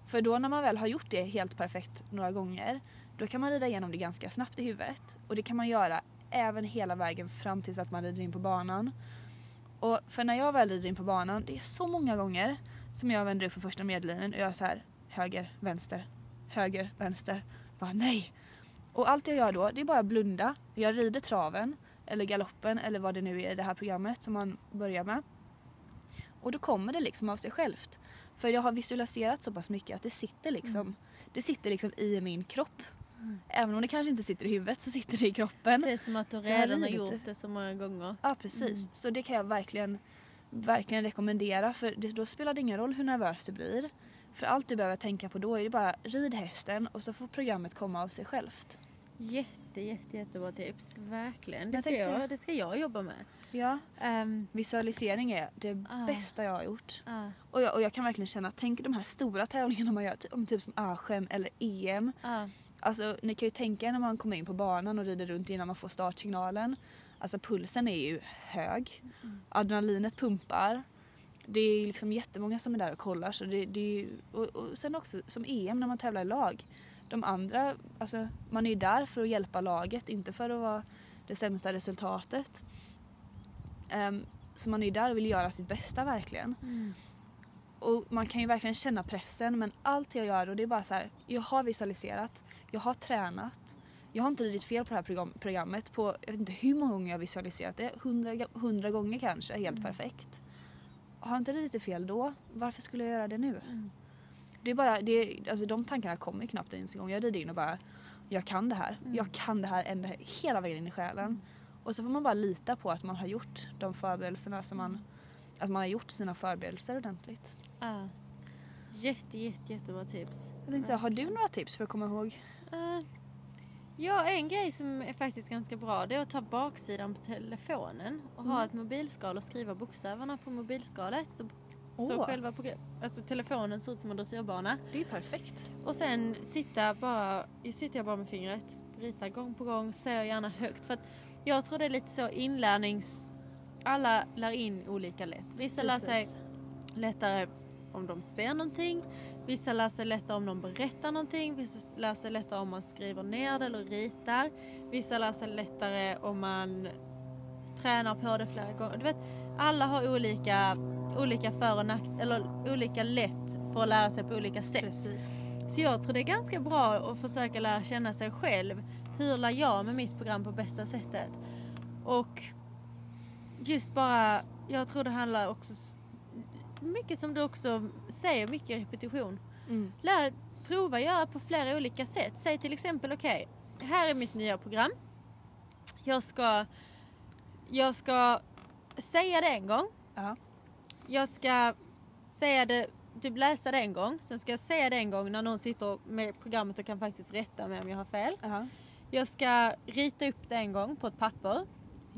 För då när man väl har gjort det helt perfekt några gånger, då kan man rida igenom det ganska snabbt i huvudet. Och det kan man göra även hela vägen fram tills att man rider in på banan. Och för när jag väl rider in på banan, det är så många gånger som jag vänder upp på första medellinjen och gör så här höger, vänster, höger, vänster. Bara nej. Och allt jag gör då, det är bara blunda. Jag rider traven, eller galoppen, eller vad det nu är i det här programmet som man börjar med. Och då kommer det liksom av sig självt. För jag har visualiserat så pass mycket att det sitter liksom, det sitter liksom i min kropp. Mm. Även om det kanske inte sitter i huvudet så sitter det i kroppen. Det är som att du redan har gjort det. så många gånger. Ja precis. Mm. Så det kan jag verkligen, verkligen rekommendera för det, då spelar det ingen roll hur nervös du blir. För allt du behöver tänka på då är det bara rid hästen och så får programmet komma av sig självt. Jätte, jätte, jättebra tips. Verkligen. Det Jag ska jag, det ska jag jobba med. Ja. Ehm, Visualisering är det Ah. bästa jag har gjort. ah, Och jag, och jag kan verkligen känna, tänk de här stora tävlingarna man gör, typ, om typ som Aschen eller EM. ah, Alltså ni kan ju tänka er när man kommer in på banan och rider runt innan man får startsignalen. Alltså pulsen är ju hög. Mm. Adrenalinet pumpar. det är liksom jättemånga som är där och kollar. Så det, det är, ju- och, och sen också som EM när man tävlar i lag. De andra, alltså man är ju där för att hjälpa laget, inte för att vara det sämsta resultatet. Um, så man är ju där och vill göra sitt bästa verkligen. Mm. Och man kan ju verkligen känna pressen men allt jag gör och det är bara så här, jag har visualiserat, jag har tränat, jag har inte ridit fel på det här program, programmet på, jag vet inte hur många gånger jag har visualiserat det, hundra, hundra gånger kanske, helt perfekt. Har jag inte ridit det fel då, varför skulle jag göra det nu? Det är bara, det alltså de tankarna kommer knappt ens en gång. Jag rider in och bara, jag kan det här. Jag kan det här ända, hela vägen in i själen. Och så får man bara lita på att man har gjort de förberedelserna som man, att man har gjort sina förberedelser ordentligt. Ja. Jätte, jätte, jättebra tips. Jag tänkte säga, har du några tips för att komma ihåg? Eh, ja, en grej som är faktiskt ganska bra det är att ta baksidan på telefonen och ha Mm. ett mobilskal och skriva bokstäverna på mobilskalet. Så, så Åh. själva alltså telefonen ser ut som en dressyrbana. Det är ju perfekt. Och sen sitta bara, sitter jag bara med fingret, ritar gång på gång, säger gärna högt. För att jag tror det är lite så inlärnings... Alla lär in olika lätt. Vissa lär sig Precis. lättare om de ser någonting. Vissa lär sig lättare om de berättar någonting. Vissa lär sig lättare om man skriver ner det eller ritar. Vissa lär sig lättare om man tränar på det flera gånger. Du vet, alla har olika, olika för och nack, eller olika lätt för att lära sig på olika sätt. Precis. Så jag tror det är ganska bra att försöka lära känna sig själv. Hur lär jag med mitt program på bästa sättet? Och just bara, jag tror det handlar också mycket som du också säger, mycket repetition. Mm. Lär, prova göra på flera olika sätt. Säg till exempel, okej, här är mitt nya program. Jag ska, jag ska säga det en gång. Ja. Jag ska säga det, typ läsa det en gång. Sen ska jag säga det en gång när någon sitter med programmet och kan faktiskt rätta mig om jag har fel. Ja. Jag ska rita upp det en gång på ett papper.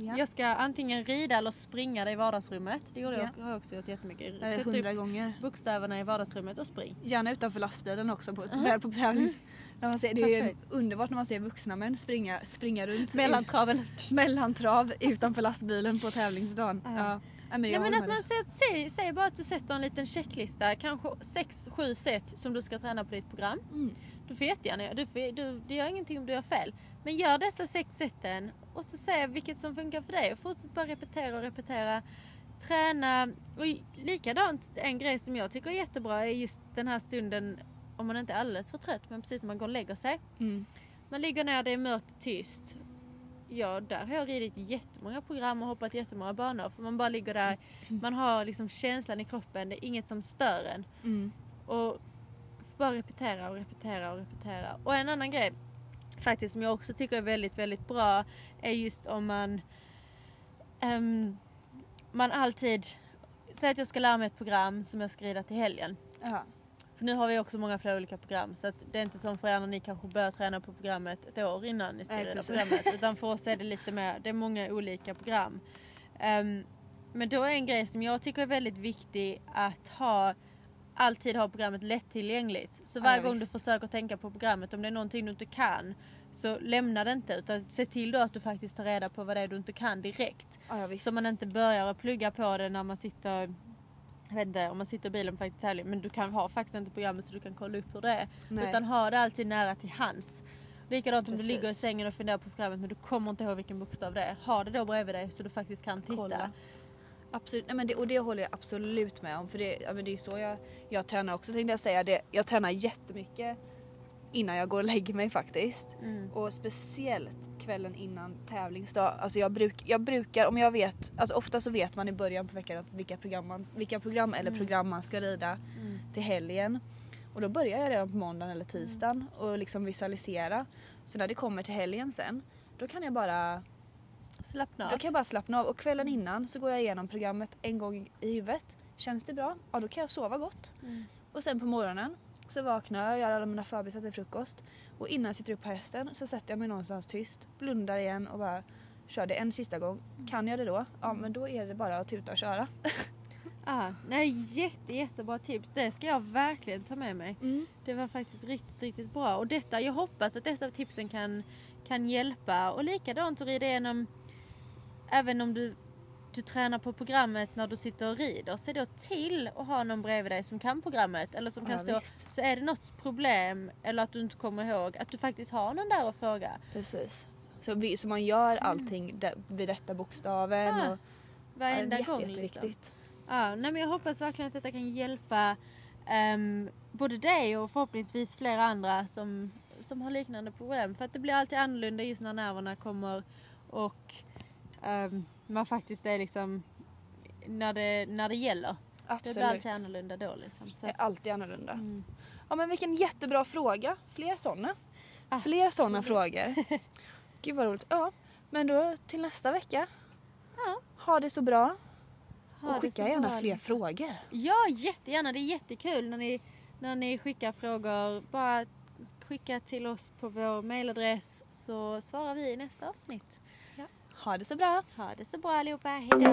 Ja. Jag ska antingen rida eller springa det i vardagsrummet. Det gjorde Ja. jag, har jag också gjort jättemycket. Eh, Hundra upp gånger. bokstäverna i vardagsrummet och spring. Gärna utanför lastbilen också på, där på tävlings... När man ser, det är ju Perfekt. underbart när man ser vuxna män springa, springa runt Mellantraven. mellantrav utanför lastbilen på tävlingsdagen. Ja. Ja. Ja, men Nej men att man säger, säg, säg bara att du sätter en liten checklista, kanske 6-7 set som du ska träna på ditt program. Mm. Du får jättegärna göra- du får, du, det gör ingenting om du gör fel. Men gör dessa sex seten och så se vilket som funkar för dig och fortsätt bara repetera och repetera. Träna och likadant en grej som jag tycker är jättebra är just den här stunden om man inte är alldeles för trött men precis när man går och lägger sig. Mm. Man ligger ner, det är mörkt och tyst. Ja, där har jag ridit jättemånga program och hoppat jättemånga banor. För man bara ligger där, man har liksom känslan i kroppen, det är inget som stör en. Mm. Och bara repetera och repetera och repetera. Och en annan grej faktiskt som jag också tycker är väldigt, väldigt bra är just om man ehm, man alltid säger att jag ska lära mig ett program som jag ska rida till helgen. Ja. För nu har vi också många fler olika program så att det är inte som för er när ni kanske börjar träna på programmet ett år innan ni ska Nej, rida programmet. Utan för oss är det lite mer, det är många olika program. Ehm, men då är en grej som jag tycker är väldigt viktig att ha alltid ha programmet lättillgängligt. Så Ja, varje gång du visst. försöker tänka på programmet, om det är någonting du inte kan, så lämna det inte. Utan se till då att du faktiskt tar reda på vad det är du inte kan direkt. Ja, visst. Så man inte börjar att plugga på det när man sitter jag vet inte om man sitter i bilen på väg till tävling men du kan ha faktiskt inte programmet så du kan kolla upp hur det är. Nej. Utan ha det alltid nära till hands. Likadant om Precis. du ligger i sängen och funderar på programmet men du kommer inte ihåg vilken bokstav det är. Ha det då bredvid dig så du faktiskt kan titta. Kolla. Absolut, nej men det, och det håller jag absolut med om. För det, ja, men det är så jag, jag tränar också tänkte jag säga. Det, jag tränar jättemycket innan jag går och lägger mig faktiskt. Mm. Och speciellt kvällen innan tävlingsdag. Alltså jag, bruk, jag brukar, om jag vet, alltså ofta så vet man i början på veckan att vilka program, man, vilka program eller program man ska rida Mm. till helgen. Och då börjar jag redan på måndagen eller tisdagen och liksom visualisera. Så när det kommer till helgen sen, då kan jag bara Slappna då av. kan jag bara slappna av och kvällen innan så går jag igenom programmet en gång i huvudet. Känns det bra? Ja då kan jag sova gott. Mm. Och sen på morgonen så vaknar jag, gör alla mina förberedelser till frukost. Och innan jag sitter upp på hästen så sätter jag mig någonstans tyst, blundar igen och bara kör det en sista gång. Kan jag det då? Ja men då är det bara att tuta och köra. Ah, nej, jätte, jättebra tips. Det ska jag verkligen ta med mig. Mm. Det var faktiskt riktigt, riktigt bra. Och detta, jag hoppas att dessa tipsen kan, kan hjälpa. Och likadant att rida igenom, även om du du tränar på programmet när du sitter och rider, se då till att ha någon bredvid dig som kan programmet eller som kan Ja, stå. visst. Så är det något problem eller att du inte kommer ihåg, att du faktiskt har någon där att fråga. Precis. Så, vi, så man gör allting där, vid rätta bokstaven. Ja, och, Varenda ja, gång liksom. jätteviktigt. Ja, nej men jag hoppas verkligen att detta kan hjälpa ehm, både dig och förhoppningsvis flera andra som, som har liknande problem. För att det blir alltid annorlunda just när nerverna kommer och ehm, man faktiskt är liksom när det, när det gäller. Det blir alltid Absolut. annorlunda då liksom. Så, Det är alltid annorlunda. mm. Ja men vilken jättebra fråga. Fler sådana. Fler sådana Absolut. frågor. Gud vad roligt. Ja, men då till nästa vecka. Ja. Ha det så bra. Ha och skicka gärna bra. fler frågor. Ja, jättegärna. Det är jättekul när ni, när ni skickar frågor. Bara skicka till oss på vår mailadress så svarar vi i nästa avsnitt. Ha det så bra. Ha det så bra allihopa. Hejdå!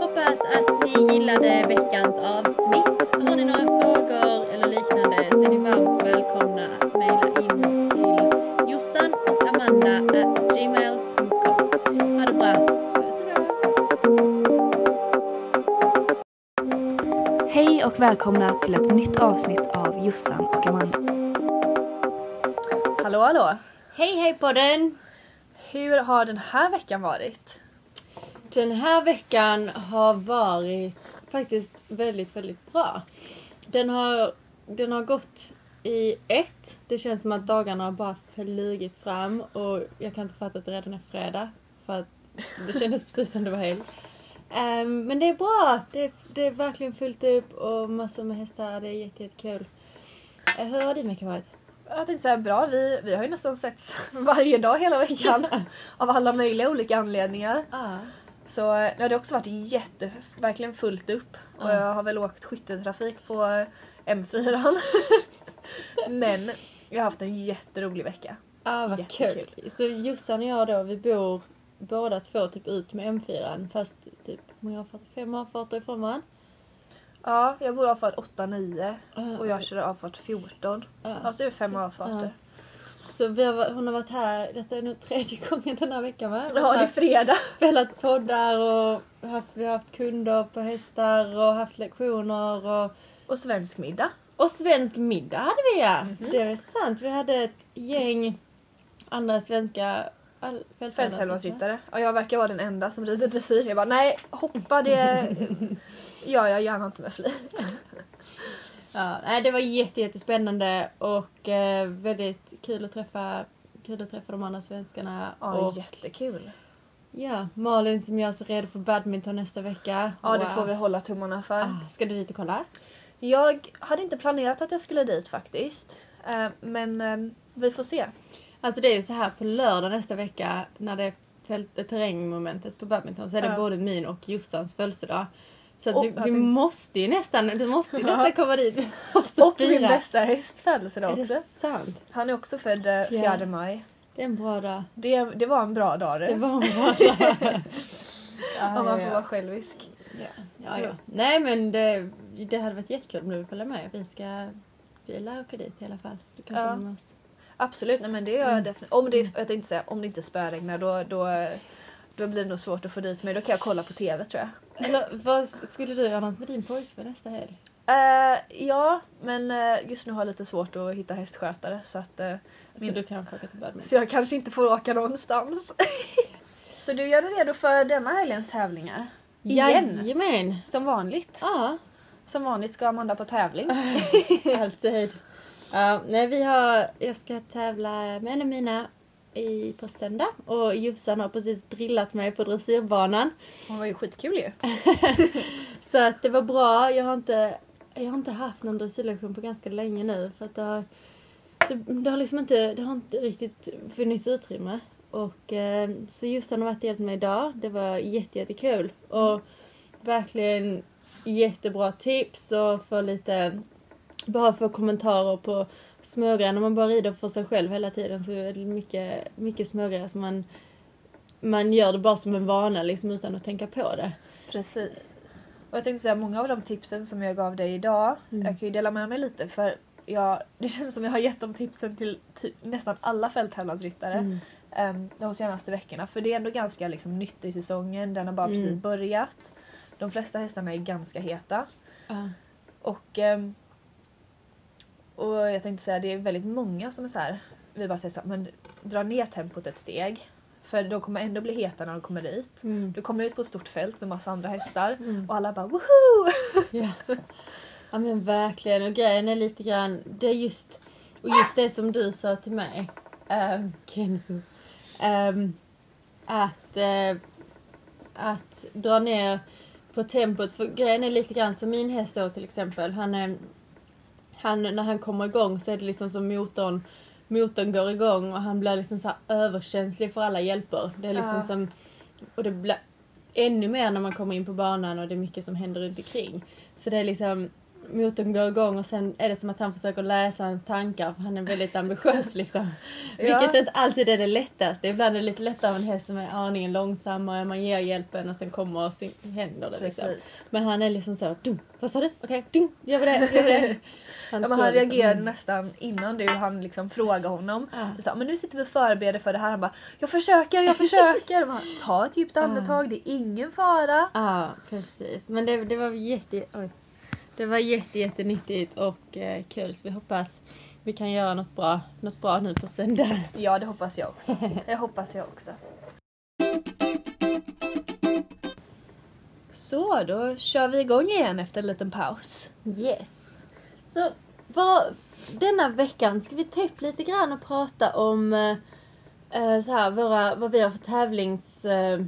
Hoppas att ni gillade veckans avsnitt. Har ni några frågor eller liknande så är ni varmt välkomna att mejla in till Jossan och Amanda at gmail.com. Ha det bra! Ha det så bra. Hej och välkomna till ett nytt avsnitt av Jossan och Amanda. Hallå hallå! Hej hej podden! Hur har den här veckan varit? Den här veckan har varit faktiskt väldigt, väldigt bra. Den har, den har gått i ett. Det känns som att dagarna har bara flugit fram och jag kan inte fatta att det redan är fredag. För att det kändes precis som det var helg. Ehm, men det är bra. Det är, det är verkligen fullt upp och massor med hästar. Det är jätte, jättekul. Uh, hur har din vecka varit? Jag tänkte säga bra, vi, vi har ju nästan setts varje dag hela veckan. av alla möjliga olika anledningar. Ah. Så ja, det har också varit jätte, verkligen fullt upp. Och Ja. jag har väl åkt skytteltrafik på eh, M4. Men jag har haft en jätterolig vecka. Ja, vad Jättekul. kul. Så Jossan och jag då, vi bor båda två typ ut med M4 fast typ avfarter? Fem avfarter ifrån varandra. Ja, jag bor avfart 8-9 Ja, och jag kör avfart 14. Ja, så är det fem Så- avfarter. Så vi har, hon har varit här, detta är nu tredje gången den här veckan va? Ja, det är fredag. Spelat poddar och haft, vi har haft kunder på hästar och haft lektioner och Och svensk middag. och svensk middag hade vi ja! Mhm. Det är sant. Vi hade ett gäng andra svenska Fälttävlansryttare. Och jag verkar vara den enda som rider dressyr. Jag bara nej, hoppa det gör jag gärna inte med flit. Ja, nej, det var jätte, jättespännande och eh, väldigt kul att träffa Kul att träffa de andra svenskarna. Ja, och jättekul. ja, Malin som gör sig redo för badminton nästa vecka. Ja, det Wow. får vi hålla tummarna för. Ah, ska du dit och kolla? Jag hade inte planerat att jag skulle dit faktiskt. Eh, Men eh, vi får se. Alltså det är ju så här på lördag nästa vecka när det är terrängmomentet på badminton så är det Ja. både min och Jossans födelsedag. Så Och- vi, vi tänkte- måste ju nästan, du måste ju nästan komma dit och, Och min bästa häst födelsedag Är också. det sant? Han är också född eh, 4 Ja. maj. Det är en bra dag. Det, det var en bra dag det. Det var en bra dag. Om man får vara självisk. Ja, ja, ja. Nej men det, det hade varit jättekul om du vill följa med. Vi ska lär åka dit i alla fall. Du kan Ja. med oss. Absolut, nej men det gör jag Mm. definitivt. Om det, jag tänkte säga, om det inte spöregnar då, då, då blir det nog svårt att få dit mig. Då kan jag kolla på TV tror jag. Eller vad, skulle du göra något med din pojkvän nästa helg? Eh, ja, men eh, just nu har jag lite svårt att hitta hästskötare så att eh, Så Min- du kan åka till badminton? så jag kanske inte får åka någonstans. så du gör dig redo för denna helgens tävlingar? Igen? Jajamän! Som vanligt. Ja, Som vanligt ska Amanda på tävling. alltid. Ja, nej, vi har, jag ska tävla med en av mina i, på söndag och Jossan har precis drillat mig på dressyrbanan. Det var ju skitkul ju. Så att det var bra. Jag har inte, jag har inte haft någon dressyrlektion på ganska länge nu för att det har, det, det har liksom inte, det har inte riktigt funnits utrymme. Och eh, så Jossan har varit och hjälpt mig idag. Det var jätte, jättekul. Och verkligen jättebra tips och få lite, bara få kommentarer på smågrejer. När man bara rider för sig själv hela tiden så är det mycket, mycket smågrejer som man, man gör det bara som en vana liksom utan att tänka på det. Precis. Och jag tänkte säga många av de tipsen som jag gav dig idag, Mm. jag kan ju dela med mig lite för jag, det känns som jag har gett de tipsen till typ nästan alla fälttävlansryttare Mm. um, de senaste veckorna. För det är ändå ganska liksom, nytt i säsongen, den har bara Mm. precis börjat. De flesta hästarna är ganska heta. Ja. Och, ehm, och jag tänkte säga det är väldigt många som är så här. vi bara säger så här, men dra ner tempot ett steg. För de kommer ändå bli heta när de kommer dit. Mm. Du kommer ut på ett stort fält med massa andra hästar Mm. och alla bara woho! Ja. ja men verkligen och grejen är lite grann, det är just, och just det som du sa till mig, um, Kenzo, ehm, att, eh, att dra ner på tempot. För grejen är lite grann som min häst då till exempel, han är, han, när han kommer igång så är det liksom som motorn motorn går igång och han blir liksom så överkänslig för alla hjälper. Det är liksom Ja. som, och det blir ännu mer när man kommer in på banan och det är mycket som händer runt omkring. Så det är liksom, motorn går igång och sen är det som att han försöker läsa hans tankar för han är väldigt ambitiös liksom. Ja. Vilket inte alltid är det lättaste. Ibland är det lite lättare av en häst som är aningen långsammare, man ger hjälpen och sen kommer och sen händer det liksom. Precis. Men han är liksom så, dum, vad sa du? Okej, dum, gör vi det, gör vi det. Ja, men han liksom, reagerade mm. nästan innan du han liksom frågade honom. Ja. Sa, men nu sitter vi och förbereder för det här. Han bara jag försöker, jag försöker. Man, Ta ett djupt andetag, det är ingen fara. Ja, precis. Men det, det var jätte, oj. Det var jätte, jättenyttigt och eh, kul. Så vi hoppas vi kan göra något bra, något bra nu på söndag. Ja det hoppas jag också. Det hoppas jag också. Så då kör vi igång igen efter en liten paus. Yes. Så vad, denna veckan ska vi ta upp lite grann och prata om eh, eh, så här, våra, vad vi har för tävlings, eh,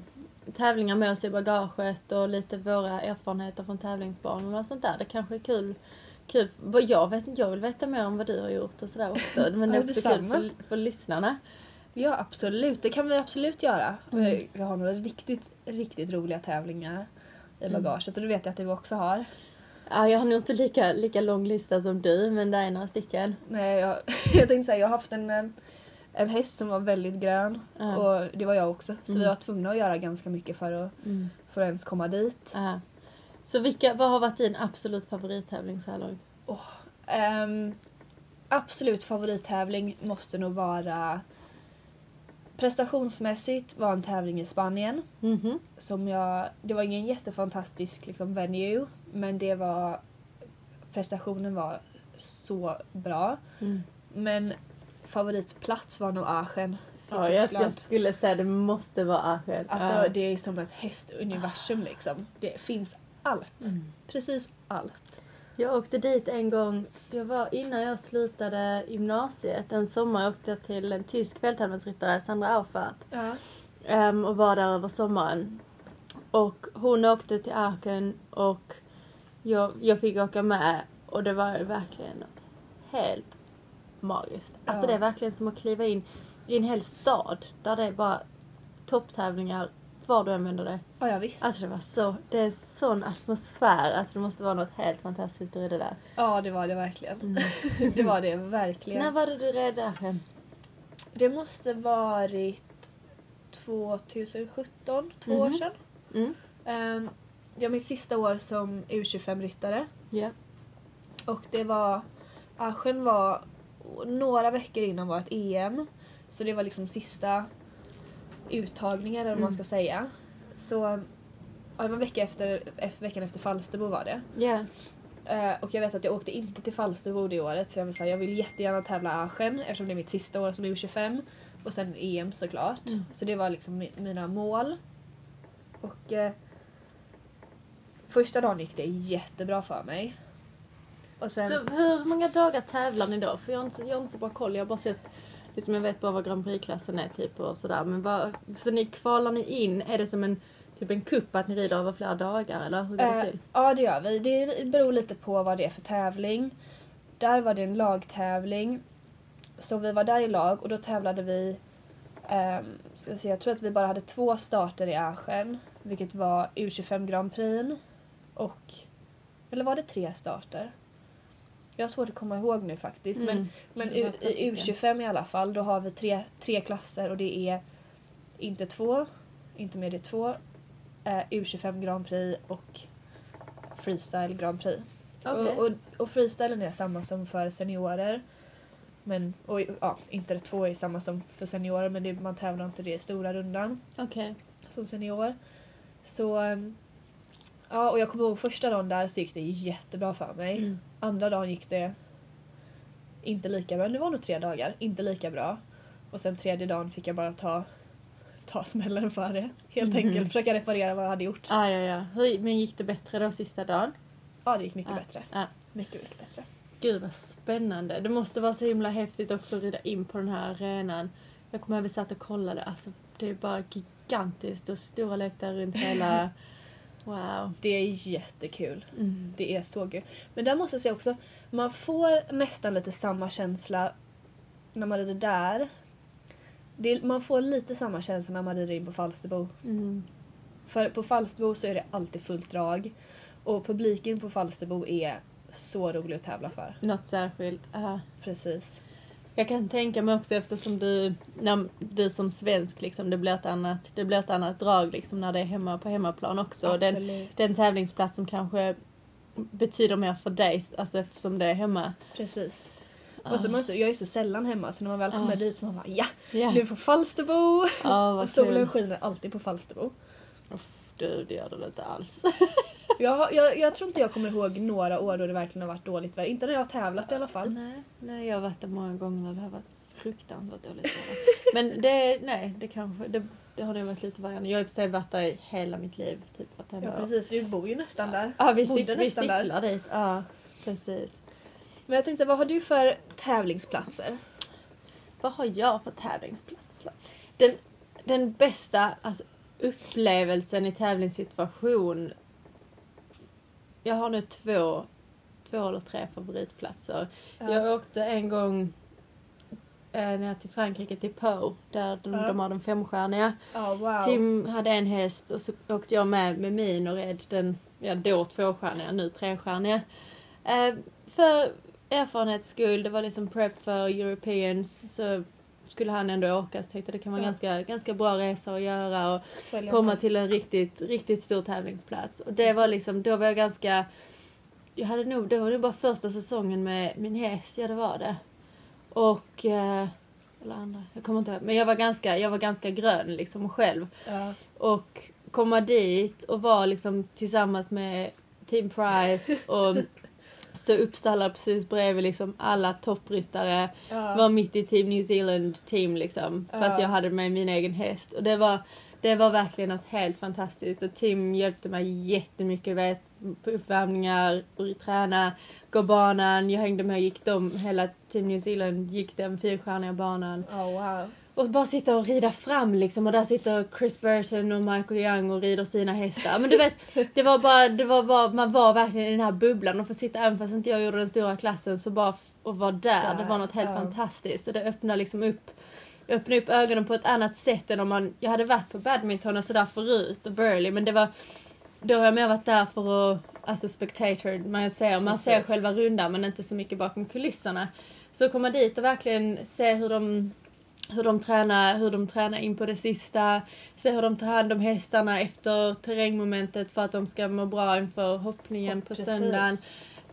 tävlingar med oss i bagaget och lite våra erfarenheter från tävlingsbanorna och sånt där. Det kanske är kul. Kul. Jag, vet, jag vill veta mer om vad du har gjort och sådär också. Men det är också kul för, för lyssnarna. Ja absolut, det kan vi absolut göra. Mm. Vi, har några riktigt, riktigt roliga tävlingar i Mm. bagaget och det vet jag att du också har. Ja, jag har nog inte lika, lika lång lista som du, men det är några stycken. Nej, jag, jag tänkte säga, jag har haft en, eh, en häst som var väldigt grön Ja. och det var jag också. Så Mm. vi var tvungna att göra ganska mycket för att, för att ens komma dit. Så vilka, vad har varit din absolut favorittävling så här långt? Ehm, absolut favorittävling måste nog vara Prestationsmässigt var en tävling i Spanien. Mhm. Som jag, det var ingen jättefantastisk liksom, venue men det var prestationen var så bra. Mm. Men favoritplats var nog Aachen Ja, jag, Tyskland. jag skulle säga det måste vara Aschel. Alltså ja. det är som ett hästuniversum liksom. Det finns allt. Mm. Precis allt. Jag åkte dit en gång, jag var innan jag slutade gymnasiet, en sommar åkte jag till en tysk fälttävlansryttare, Sandra Auffert. Ja. Ehm, och var där över sommaren. Och hon åkte till Aachen och jag, jag fick åka med och det var verkligen helt magiskt. Alltså Ja. det är verkligen som att kliva in i en hel stad där det är bara topptävlingar var du än vänder dig. Ja, ja visst. Alltså det var så, det är sån atmosfär, alltså det måste vara något helt fantastiskt i det där. Ja det var det verkligen. Mm. det var det verkligen. När var det du red Aachen? Det måste varit 2017, två år Mhm. sedan. Mm. Um, det var mitt sista år som U25-ryttare. Ja. Och det var... Aschen var några veckor innan vårt EM. Så det var liksom sista uttagningen eller vad man Mm. ska säga. Så ja, det var vecka efter, veckan efter Falsterbo var det. Ja. Eh, och jag vet att jag åkte inte till Falsterbo det året för jag vill, säga, jag vill jättegärna tävla Aschen eftersom det är mitt sista år som U25. Och sen EM såklart. Mm. Så det var liksom mi- mina mål. Och eh, första dagen gick det jättebra för mig. Och sen, Så hur många dagar tävlar ni då? För jag har inte, jag har inte så bra koll. Jag har bara sett, liksom jag vet bara vad Grand Prix-klassen är typ och sådär. Men vad, så ni kvalar ni in, är det som en typ en kupp att ni rider över flera dagar eller hur går det Eh, till? ja det gör vi. Det beror lite på vad det är för tävling. Där var det en lagtävling. Så vi var där i lag och då tävlade vi ehm, ska vi se, jag tror att vi bara hade två starter i Aschen. Vilket var U25 Grand Prix och... Eller var det tre starter? Jag har svårt att komma ihåg nu faktiskt. Men, Mm. men u- fasiken. i U25 i alla fall då har vi tre, tre klasser och det är inte två, inte med det två, eh, U25 Grand Prix och Freestyle Grand Prix. Okej. Och, och, och freestylen är samma som för seniorer. Men, och ja, inte det två är samma som för seniorer men det, man tävlar inte det i stora rundan Okej. som senior. Så ja, och jag kommer ihåg första dagen där så gick det jättebra för mig. Mm. Andra dagen gick det inte lika bra. Det var nog tre dagar, inte lika bra. Och sen tredje dagen fick jag bara ta, ta smällen för det. Helt Mhm. enkelt försöka reparera vad jag hade gjort. Ah, ja, ja. Hur, men gick det bättre då sista dagen? Ja, det gick mycket Ja. bättre. Ja. Mycket, mycket bättre. Gud vad spännande. Det måste vara så himla häftigt också att rida in på den här arenan. Jag kommer ihåg att vi satt och kollade. Alltså, det är bara gigantiskt och stora läktare runt hela... Wow. Det är jättekul. Mm. Det är så kul. Men där måste jag säga också, man får nästan lite samma känsla när man rider där. Det man får lite samma känsla när man rider in på Falsterbo. Mm. För på Falsterbo så är det alltid fullt drag. Och publiken på Falsterbo är så rolig att tävla för. Något särskilt. Ja. Precis. Jag kan tänka mig också eftersom du, när du som svensk liksom, det blir ett annat, det blir ett annat drag liksom när det är hemma på hemmaplan också. Och Den, Absolut. den tävlingsplats som kanske betyder mer för dig, alltså eftersom det är hemma. Precis. Ja. Och så man, så, jag är så sällan hemma så när man väl kommer Ja. dit så man bara ja, Ja. nu på Falsterbo! Ja, Och solen skiner alltid på Falsterbo. Du, det gör det inte alls. Jag, jag, jag tror inte jag kommer ihåg några år då det verkligen har varit dåligt väder. Inte när jag har tävlat i alla fall. Nej, nej, jag har varit där många gånger när det har varit fruktansvärt dåligt väder. Men det, nej, det kanske, det, det har nog varit lite varierande. Jag har i och för sig varit där hela mitt liv, typ Ja precis, du bor ju nästan där. Ja, vi, cyk, vi nästan där. cyklar dit. Ja, precis. Men jag tänkte, vad har du för tävlingsplatser? Vad har jag för tävlingsplatser? Den, den bästa alltså, upplevelsen i tävlingssituation. Jag har nu två, två eller tre favoritplatser. Jag åkte en gång eh, ner till Frankrike, till Pau, där de, Ja. de har den femstjärniga. Ja, wow. Tim hade en häst och så åkte jag med med min och red den, ja då tvåstjärniga, nu trestjärniga. Eh, för erfarenhets skull, det var liksom prep för Europeans, så skulle han ändå åka så tänkte jag det kan vara Ja. ganska, ganska bra resa att göra och Följa komma till en riktigt, riktigt stor tävlingsplats. Och det var liksom, då var jag ganska... Jag hade nog, det var nog bara första säsongen med min häst, ja det var det. Och... Eh, eller andra, jag kommer inte ihåg. Men jag var ganska, jag var ganska grön liksom själv. Ja. Och komma dit och vara liksom tillsammans med Team Price och stå uppstallad precis bredvid liksom alla toppryttare. Ja. Var mitt i Team New Zealand team liksom. Fast Ja. jag hade med min egen häst. Och det var, det var verkligen något helt fantastiskt. Och Tim hjälpte mig jättemycket vet, på uppvärmningar och träna. Gå banan. Jag hängde med och gick dem, hela Team New Zealand gick den fyrstjärniga banan. Ja, wow. Och bara sitta och rida fram liksom och där sitter Chris Burton och Michael Young och rider sina hästar. Men du vet, det var bara, det var bara, man var verkligen i den här bubblan och få sitta, även fast inte jag gjorde den stora klassen, så bara att vara där, Där, det var något helt ja. fantastiskt. Och det öppnar liksom upp, öppnar upp ögonen på ett annat sätt än om man, jag hade varit på badminton och sådär förut och Burley, men det var, då har jag mer varit där för att, alltså spectator, man ser, man ser själva rundan men inte så mycket bakom kulisserna. Så att komma dit och verkligen se hur de hur de tränar, hur de tränar in på det sista, se hur de tar hand om hästarna efter terrängmomentet för att de ska må bra inför hoppningen på Precis. söndagen.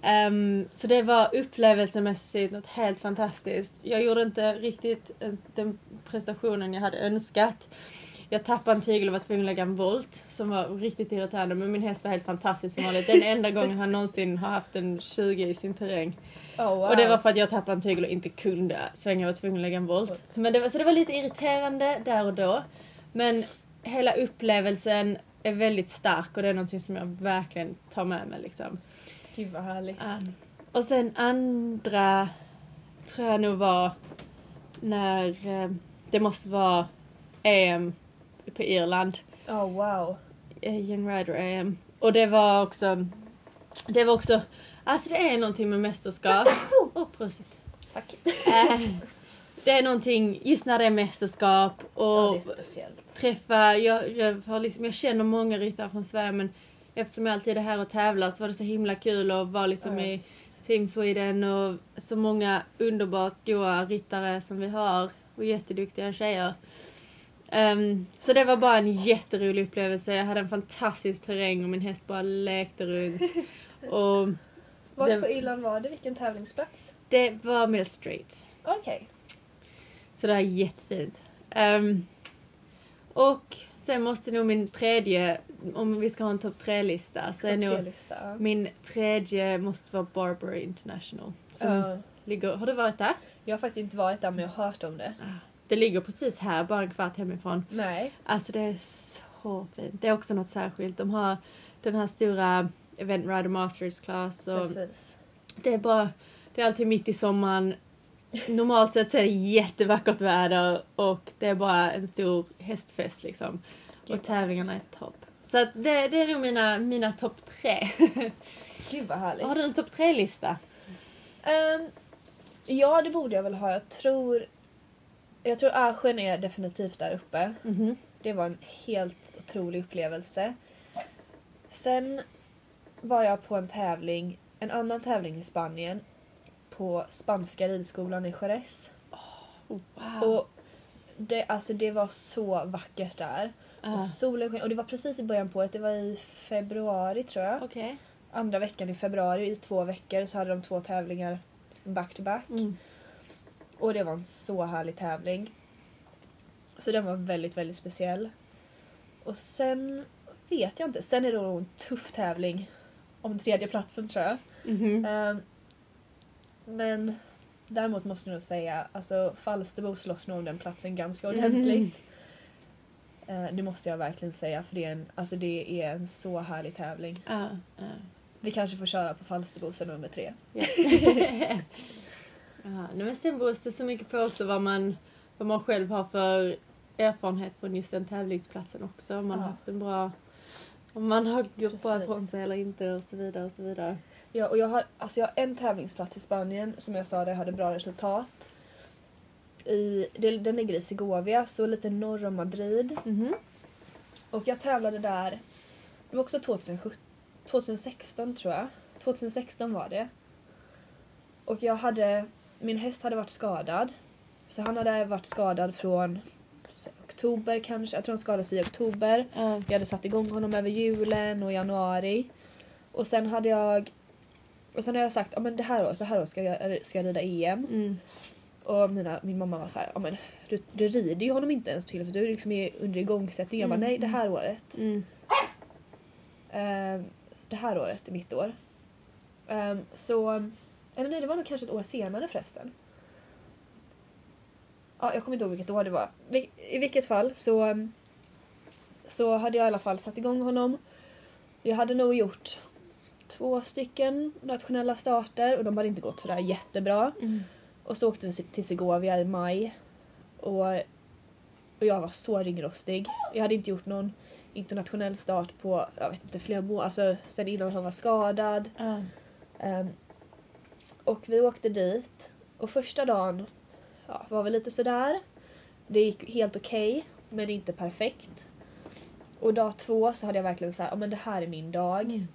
Ehm, så det var upplevelsemässigt något helt fantastiskt. Jag gjorde inte riktigt den prestationen jag hade önskat. Jag tappade en tygel och var tvungen att lägga en volt som var riktigt irriterande men min häst var helt fantastisk som vanligt. Den enda gången han någonsin har haft en 20 i sin terräng. Oh, wow. Och det var för att jag tappade en tygel och inte kunde svänga och var tvungen att lägga en volt. Volt. Men det var, så det var lite irriterande där och då. Men hela upplevelsen är väldigt stark och det är någonting som jag verkligen tar med mig liksom. Gud vad härligt. Um, och sen andra tror jag nog var när eh, det måste vara EM på Irland. Oh, wow. eh, Young Rider EM. Och det var också, det var också, alltså det är någonting med mästerskap. Åh, oh, prosit. Tack. Eh, det är någonting, just när det är mästerskap och Ja, är träffa, jag, jag, har liksom, jag känner många ryttare från Sverige men eftersom jag alltid är här och tävlar så var det så himla kul att vara liksom Ja, i Team Sweden och så många underbart goa ryttare som vi har och jätteduktiga tjejer. Ehm, så det var bara en jätterolig upplevelse. Jag hade en fantastisk terräng och min häst bara lekte runt. Och Vart Det- på Irland var det? Vilken tävlingsplats? Det var Mill Street. Okej. Så det är jättefint. Ehm, och sen måste nog min tredje, om vi ska ha en topp tre-lista, så är nog min tredje måste vara Barbara International. Som Ja. ligger, har du varit där? Jag har faktiskt inte varit där men jag har hört om det. Det ligger precis här, bara en kvart hemifrån. Nej. Alltså det är så fint. Det är också något särskilt. De har den här stora Event Rider Masters Class och Precis. det är bara, det är alltid mitt i sommaren. Normalt sett så är det jättevackert väder och det är bara en stor hästfest liksom. Gud. Och tävlingarna är topp. Så det, det är nog mina, mina topp tre. Gud vad härligt. har du en topp tre-lista? Ehm, ja, det borde jag väl ha. Jag tror... Jag tror Asien är definitivt där uppe. Mhm. Det var en helt otrolig upplevelse. Sen var jag på en tävling, en annan tävling i Spanien på spanska ridskolan i Jerez. Oh, wow. Och det, alltså det var så vackert där. Ah, Och solen sken, och det var precis i början på året, det var i februari tror jag. Okej. Andra veckan i februari, i två veckor så hade de två tävlingar liksom back to back. Mm. Och det var en så härlig tävling. Så den var väldigt, väldigt speciell. Och sen vet jag inte, sen är det nog en tuff tävling om tredje platsen tror jag. Mhm. Ehm, men däremot måste jag nog säga, alltså Falsterbo slåss nog om den platsen ganska Mm. ordentligt. Eh, det måste jag verkligen säga för det är en, alltså det är en så härlig tävling. Ah, ah. Vi kanske får köra på Falsterbo som nummer tre. Ja. ja, nej, men sen beror det så mycket på också vad man, vad man själv har för erfarenhet från just den tävlingsplatsen också. Om man har Ja. haft en bra... Om man har gjort bra ifrån sig eller inte och så vidare och så vidare. Ja, och jag har, alltså jag har en tävlingsplats i Spanien som jag sa där jag hade bra resultat. I, det, den ligger i Segovia, så lite norr om Madrid. Mhm. Och jag tävlade där, det var också 2017, 2016 tror jag. 2016 var det. Och jag hade, min häst hade varit skadad. Så han hade varit skadad från oktober kanske, jag tror han skadade sig i oktober. Ja. Jag hade satt igång honom över julen och januari. Och sen hade jag och sen hade jag sagt att det här året, det här året ska jag, ska jag rida EM. Mm. Och mina, min mamma var så här, "Ja, men du, du rider ju honom inte ens till för du är liksom under igångsättning. Jag bara Mm. nej det här året. Mm. Ehm, det här året är mitt år. Ehm, så, eller nej det var nog kanske ett år senare förresten. Ja, jag kommer inte ihåg vilket år det var. I vilket fall så, så hade jag i alla fall satt igång honom. Jag hade nog gjort två stycken nationella starter och de hade inte gått sådär jättebra. Mm. Och så åkte vi till Segovia i maj. Och, och jag var så ringrostig. Jag hade inte gjort någon internationell start på, jag vet inte, flera månader, alltså sen innan han var skadad. Ja. Ehm, och vi åkte dit. Och första dagen ja, var väl lite sådär. Det gick helt okej, men inte perfekt. Och dag två så hade jag verkligen såhär, ja men det här är min dag. Mm.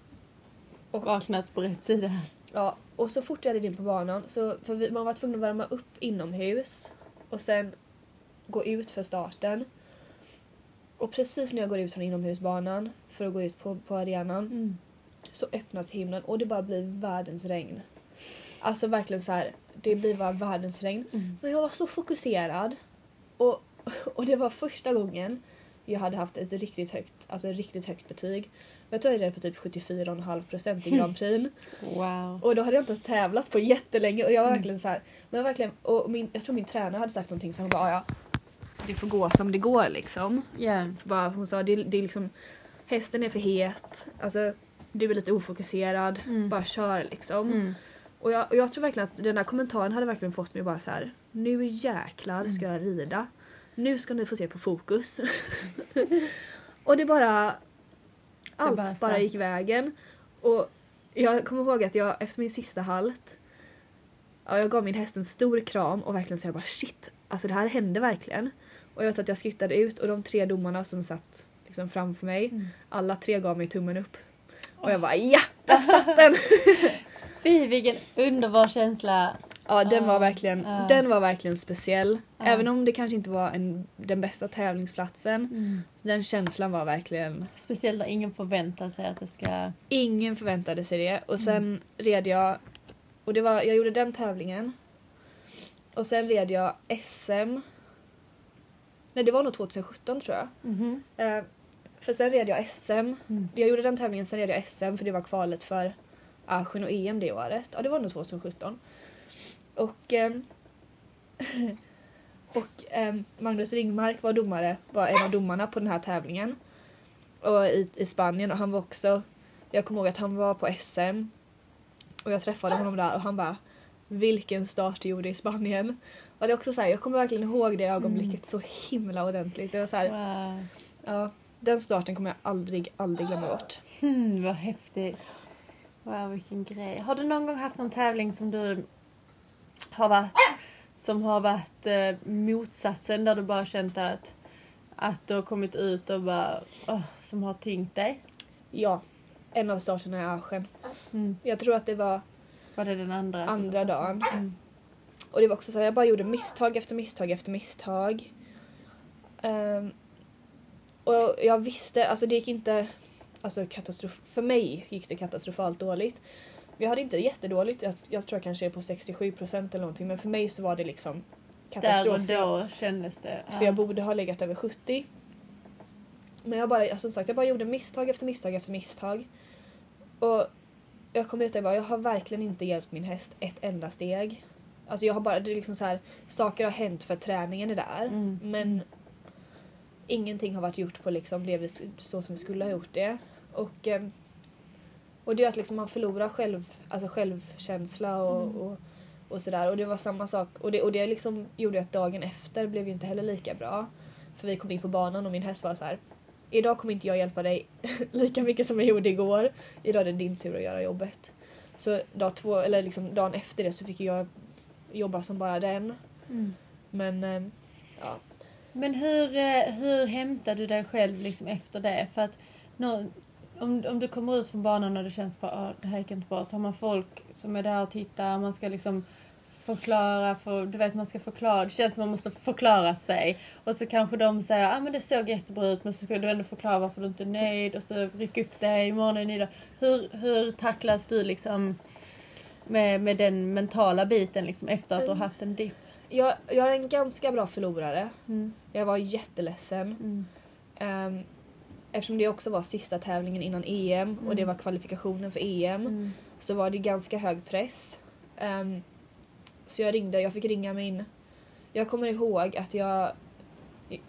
Och Vaknat på rätt sida. Ja, och så fort jag red in på banan, så, för vi, man var tvungen att värma upp inomhus och sen gå ut för starten. Och precis när jag går ut från inomhusbanan för att gå ut på, på arenan Mm. så öppnas himlen och det bara blir världens regn. Alltså verkligen så här, det blir bara världens regn. Mm. Men jag var så fokuserad och, och det var första gången jag hade haft ett riktigt högt, alltså riktigt högt betyg. Jag tror jag är på typ 74,5% i Grand Prix. Wow. Och då hade jag inte ens tävlat på jättelänge och jag var Mm. verkligen så här, men jag, verkligen, och min, jag tror min tränare hade sagt någonting så hon bara ja, det får gå som det går liksom. För bara, hon sa det, det är liksom, hästen är för het, alltså du är lite ofokuserad, Mm. bara kör liksom. Mm. Och, jag, och jag tror verkligen att den där kommentaren hade verkligen fått mig att bara så här, nu jäklar ska jag rida. Nu ska ni få se på fokus. och det bara, allt bara bara, satt. gick vägen. Och jag kommer ihåg att jag efter min sista halt, ja, jag gav min häst en stor kram och verkligen så jag bara shit, alltså det här hände verkligen. Och jag vet att jag skrittade ut och de tre domarna som satt liksom framför mig, Mm. alla tre gav mig tummen upp. Och jag bara ja, där satt den! Fy vilken underbar känsla. Ja den var verkligen, ja. den var verkligen speciell. Ja. Även om det kanske inte var en, den bästa tävlingsplatsen. Mm. Så den känslan var verkligen Speciellt när ingen förväntar sig att det ska... Ingen förväntade sig det och sen red jag och det var, jag gjorde den tävlingen. Och sen red jag SM. Nej det var nog 2017 tror jag. Mhm. Eh, för sen red jag SM. Mm. Jag gjorde den tävlingen, sen red jag SM för det var kvalet för Asien och EM det året. Ja det var nog 2017. Och, ehm, och ehm, Magnus Ringmark var domare, var en av domarna på den här tävlingen. Och i, i Spanien och han var också, jag kommer ihåg att han var på SM. Och jag träffade honom där och han bara vilken start du gjorde i Spanien. Och det är också så här, jag kommer verkligen ihåg det ögonblicket så himla ordentligt. Det var så här, Wow. Ja, den starten kommer jag aldrig, aldrig glömma bort. Hmm, vad häftigt. Wow, vilken grej. Har du någon gång haft någon tävling som du har varit som har varit eh, motsatsen där du bara känt att, att du har kommit ut och bara åh, som har tyngt dig? Ja, en av starterna i Aschen. Mm. Jag tror att det var Var det den andra? andra dagen. Mm. Och det var också så här, jag bara gjorde misstag efter misstag efter misstag. Ehm, och jag visste, alltså det gick inte, alltså katastrof, för mig gick det katastrofalt dåligt. Jag hade inte jättedåligt, jag, jag tror jag kanske är på 67% eller någonting men för mig så var det liksom Där katastrof. och då kändes det. För jag borde ha legat över 70. Men jag bara, som sagt, jag bara gjorde misstag efter misstag efter misstag. Och jag kom ut och jag bara, jag har verkligen inte hjälpt min häst ett enda steg. Alltså jag har bara, det är liksom så här, saker har hänt för träningen är där. Mm. Men ingenting har varit gjort på liksom det vi, så som vi skulle ha gjort det. Och, eh, och det är att liksom man förlorar själv, alltså självkänsla och, Mm. och, och sådär. Och det var samma sak. Och det, och det liksom gjorde att dagen efter blev ju inte heller lika bra. För vi kom in på banan och min häst var så här. Idag kommer inte jag hjälpa dig lika mycket som jag gjorde igår. Idag är det din tur att göra jobbet. Så dag två, eller liksom dagen efter det så fick jag jobba som bara den. Mm. Men eh, ja, Men hur, eh, hur hämtar du dig själv liksom efter det? För att nå- om, om du kommer ut från banan och det känns bara att det här gick inte bra så har man folk som är där och tittar. Man ska liksom förklara, för, du vet man ska förklara. Det känns som man måste förklara sig. Och så kanske de säger att ah, men det såg jättebra ut men så ska du ändå förklara varför du inte är nöjd och så ryck upp dig, imorgon är ny. Hur, hur tacklas du liksom med, med den mentala biten liksom efter att du har haft en dipp? jag, jag är en ganska bra förlorare. Mm. Jag var jätteledsen. Mm. Um, eftersom det också var sista tävlingen innan EM och det Mm. var kvalifikationen för EM Mm. så var det ganska hög press. Ehm, så jag ringde, jag fick ringa min... Jag kommer ihåg att jag...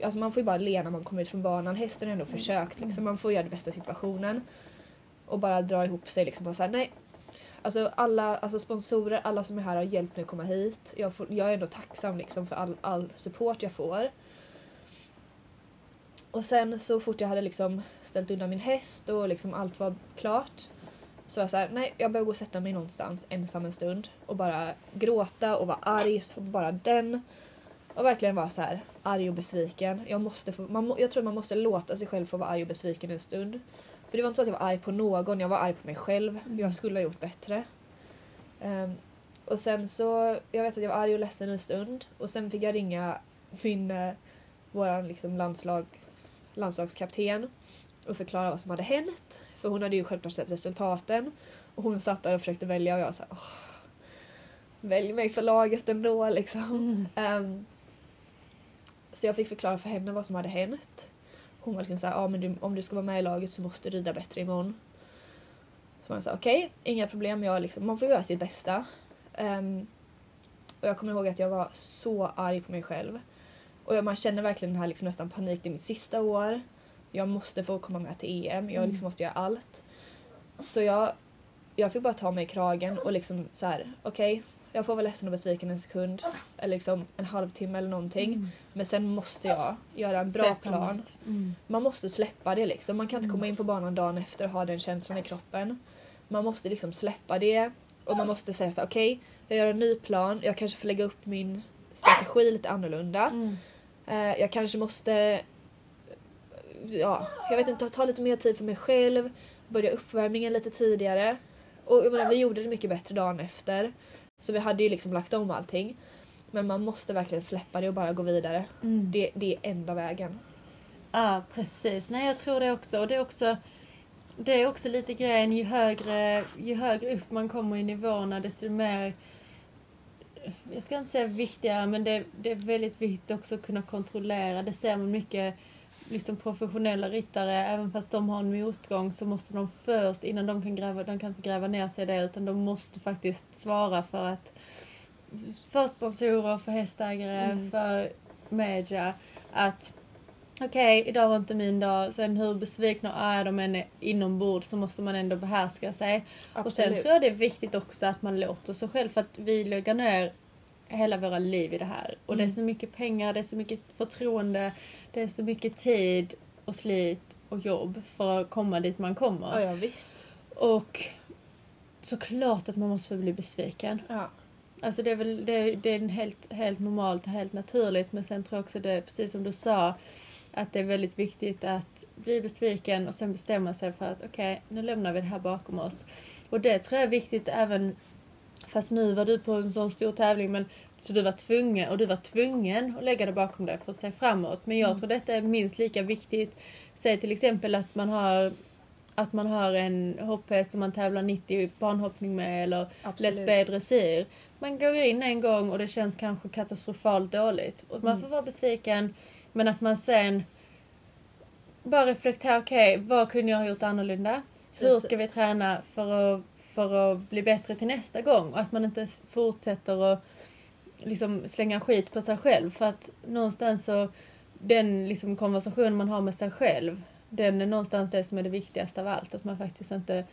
Alltså man får ju bara le när man kommer ut från banan. Hästen har ändå försökt. Liksom. Man får göra det bästa situationen. Och bara dra ihop sig. Liksom, och så här, nej. Alltså alla alltså sponsorer, alla som är här har hjälpt mig att komma hit. Jag, får, jag är ändå tacksam liksom, för all, all support jag får. Och sen så fort jag hade liksom ställt undan min häst och liksom allt var klart så var jag såhär, nej jag behöver gå och sätta mig någonstans ensam en stund och bara gråta och vara arg som bara den. Och verkligen vara så här arg och besviken. Jag, måste få, man, jag tror man måste låta sig själv få vara arg och besviken en stund. För det var inte så att jag var arg på någon, jag var arg på mig själv. Jag skulle ha gjort bättre. Ehm, och sen så, jag vet att jag var arg och ledsen en stund och sen fick jag ringa min, uh, våran liksom landslag, landslagskapten och förklara vad som hade hänt. För hon hade ju självklart sett resultaten och hon satt där och försökte välja och jag sa Välj mig för laget ändå liksom. Mm. Ehm, så jag fick förklara för henne vad som hade hänt. Hon var liksom såhär, ah, men du, om du ska vara med i laget så måste du rida bättre imorgon. Så man sa okej, inga problem, jag liksom, man får göra sitt bästa. Ehm, och jag kommer ihåg att jag var så arg på mig själv. Och jag, man känner verkligen den här liksom nästan panik, det är mitt sista år. Jag måste få komma med till EM, jag Mm. liksom måste göra allt. Så jag, jag fick bara ta mig i kragen och liksom så här, okej, jag får vara ledsen och besviken en sekund. Eller liksom en halvtimme eller någonting. Mm. Men sen måste jag göra en bra plan. Mm. Man måste släppa det liksom. Man kan inte Mm. komma in på banan dagen efter och ha den känslan i kroppen. Man måste liksom släppa det och man måste säga så okej, jag gör en ny plan. Jag kanske får lägga upp min strategi lite annorlunda. Eh, jag kanske måste ja, jag vet inte, ta lite mer tid för mig själv, börja uppvärmningen lite tidigare. Och jag menar, vi gjorde det mycket bättre dagen efter. Så vi hade ju liksom lagt om allting. Men man måste verkligen släppa det och bara gå vidare. Mm. Det, det är enda vägen. Ja, precis. Nej, jag tror det också. Och det är också, det är också lite grejen, ju högre, ju högre upp man kommer i nivåerna desto mer jag ska inte säga viktigare, men det, det är väldigt viktigt också att kunna kontrollera. Det ser man mycket liksom professionella ryttare, även fast de har en motgång så måste de först, innan de kan gräva, de kan inte gräva ner sig i det, utan de måste faktiskt svara för att för sponsorer, för hästägare, Mm. för media, att okej, idag var inte min dag. Sen hur besvikna och arga de än är inombords så måste man ändå behärska sig. Och sen tror jag det är viktigt också att man låter sig själv för att vi lägger ner hela våra liv i det här. Och det är Mm. så mycket pengar, det är så mycket förtroende, det är så mycket tid och slit och jobb för att komma dit man kommer. Ja, ja visst. Och såklart att man måste få bli besviken. Ja. Alltså det är väl det, det är helt, helt normalt och helt naturligt men sen tror jag också det, precis som du sa, att det är väldigt viktigt att bli besviken och sen bestämma sig för att okej, nu lämnar vi det här bakom oss. Och det tror jag är viktigt även, fast nu var du på en sån stor tävling men så du var tvungen, och du var tvungen att lägga det bakom dig för att se framåt. Men jag Mm. tror detta är minst lika viktigt. Säg till exempel att man har att man har en hopphäst som man tävlar 90 i banhoppning med eller Absolut. lätt B dressyr. Man går in en gång och det känns kanske katastrofalt dåligt. Och man Mm. får vara besviken men att man sen bara reflekterar, okej vad kunde jag ha gjort annorlunda? Hur ska vi träna för att, för att bli bättre till nästa gång? Och att man inte fortsätter att liksom slänga skit på sig själv. För att någonstans så, den liksom konversation man har med sig själv, den är någonstans det som är det viktigaste av allt. Att man faktiskt inte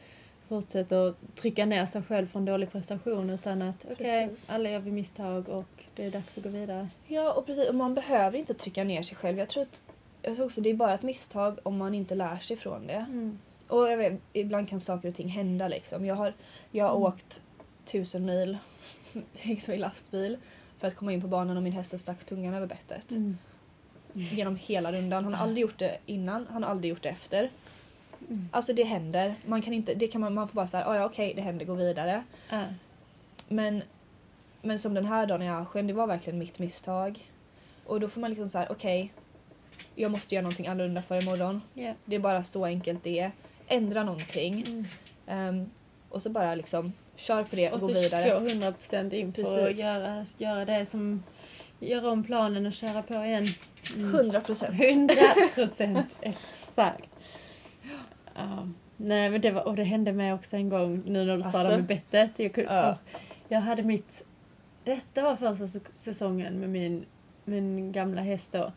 fortsätter att trycka ner sig själv för en dålig prestation utan att okej, Precis. alla gör vi misstag och det är dags att gå vidare. Ja, och precis. Och man behöver inte trycka ner sig själv. Jag tror, att, jag tror också det är bara ett misstag om man inte lär sig från det. Och jag vet, ibland kan saker och ting hända liksom. Jag har, jag har Mm. åkt tusen mil liksom i lastbil för att komma in på banan och min häst stack tungan över bettet. Mm. Genom hela rundan. Han har aldrig gjort det innan, han har aldrig gjort det efter. Mm. Alltså det händer. Man kan inte, det kan man, man får bara säga, ja okej det händer, gå vidare. Ja. Men, men som den här dagen i Asien, det var verkligen mitt misstag. Och då får man liksom så här: okej, jag måste göra någonting annorlunda för imorgon. Ja. Det är bara så enkelt det är. Ändra någonting. Mm. Ehm, och så bara liksom, kör på det och Och gå så vidare. gå 100% in på att göra, göra det som göra om planen och köra på igen. Mm. 100 procent. 100 procent, exakt. Ja. Nej men det var, och det hände mig också en gång nu när du sa Asså? det med bettet. Jag, kunde, Ja. jag hade mitt, detta var första säsongen med min, min gamla häst då.